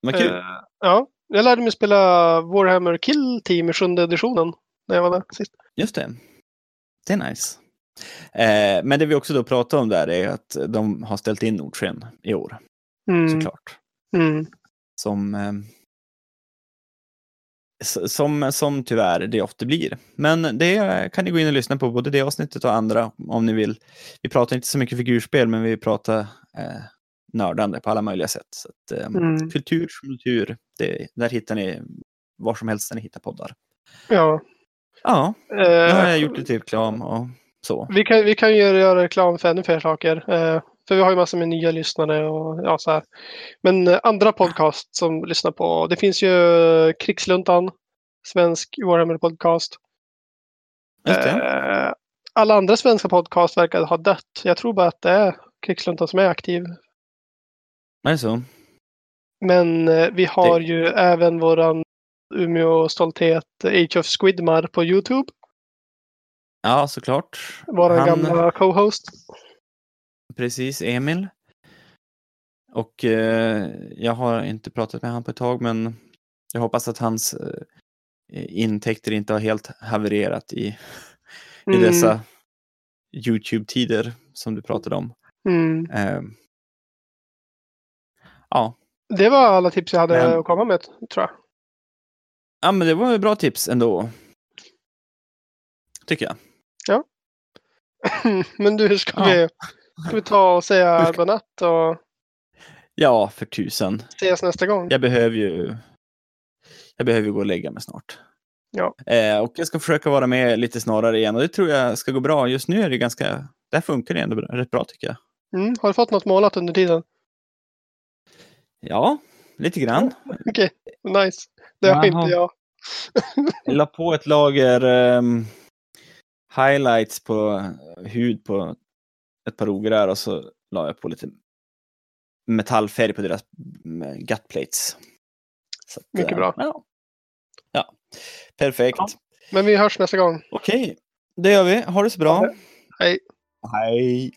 vad kul. Eh, ja, jag lärde mig spela Warhammer Kill Team i sjunde editionen. När jag var där sist. Just det. Det är nice. Eh, men det vi också då pratar om där är att de har ställt in Nordsken i år, Mm, såklart. mm. Som, eh, som, som tyvärr det ofta blir. Men det kan ni gå in och lyssna på, både det avsnittet och andra om ni vill. Vi pratar inte så mycket figurspel, men vi pratar eh, nördande på alla möjliga sätt. Så att, eh, Mm. Kultur som kultur, det, där hittar ni var som helst där ni hittar poddar. Ja. Ja, Eh, nu har jag gjort lite reklam och så. Vi kan, vi kan ju göra reklam för ännu fler saker. Eh, för vi har ju massor med nya lyssnare och ja, så här. Men eh, andra podcast som lyssnar på. Det finns ju eh, Krigsluntan. Svensk Warhammer podcast. Det. Alla andra svenska podcast verkar ha dött. Jag tror bara att det är Krigsluntan som är aktiv. Är det så? Men vi har ju även våran Umeå-stolthet Age of Squidmar på Youtube. Ja, såklart. Våran Han- gamla co-host. Precis, Emil. Och eh, jag har inte pratat med honom på ett tag, men jag hoppas att hans eh, intäkter inte har helt havererat i, i Mm, dessa YouTube-tider som du pratade om. Mm. Eh, ja. Det var alla tips jag hade Men- att komma med, tror jag. ja, men det var bra tips ändå. Tycker jag. Men du, ska, Ja. vi, ska vi ta och säga godnatt och Ja, för tusan. ses nästa gång? Jag behöver ju jag behöver ju gå och lägga mig snart. Ja. Eh, och jag ska försöka vara med lite snarare igen och det tror jag ska gå bra. Just nu är det ganska, där funkar det ändå bra- rätt bra tycker jag. Mm. Har du fått något målat under tiden? Ja, lite grann. Okej, nice. Det har inte jag. Jag la på ett lager ehm, highlights på hud på ett par ograr och så la jag på lite metallfärg på deras mm, gutplates. Så att, Mycket eh, bra. Ja. ja, perfekt. Ja. Men vi hörs nästa gång. Okej, det gör vi. Ha det så bra. Hej. Hej.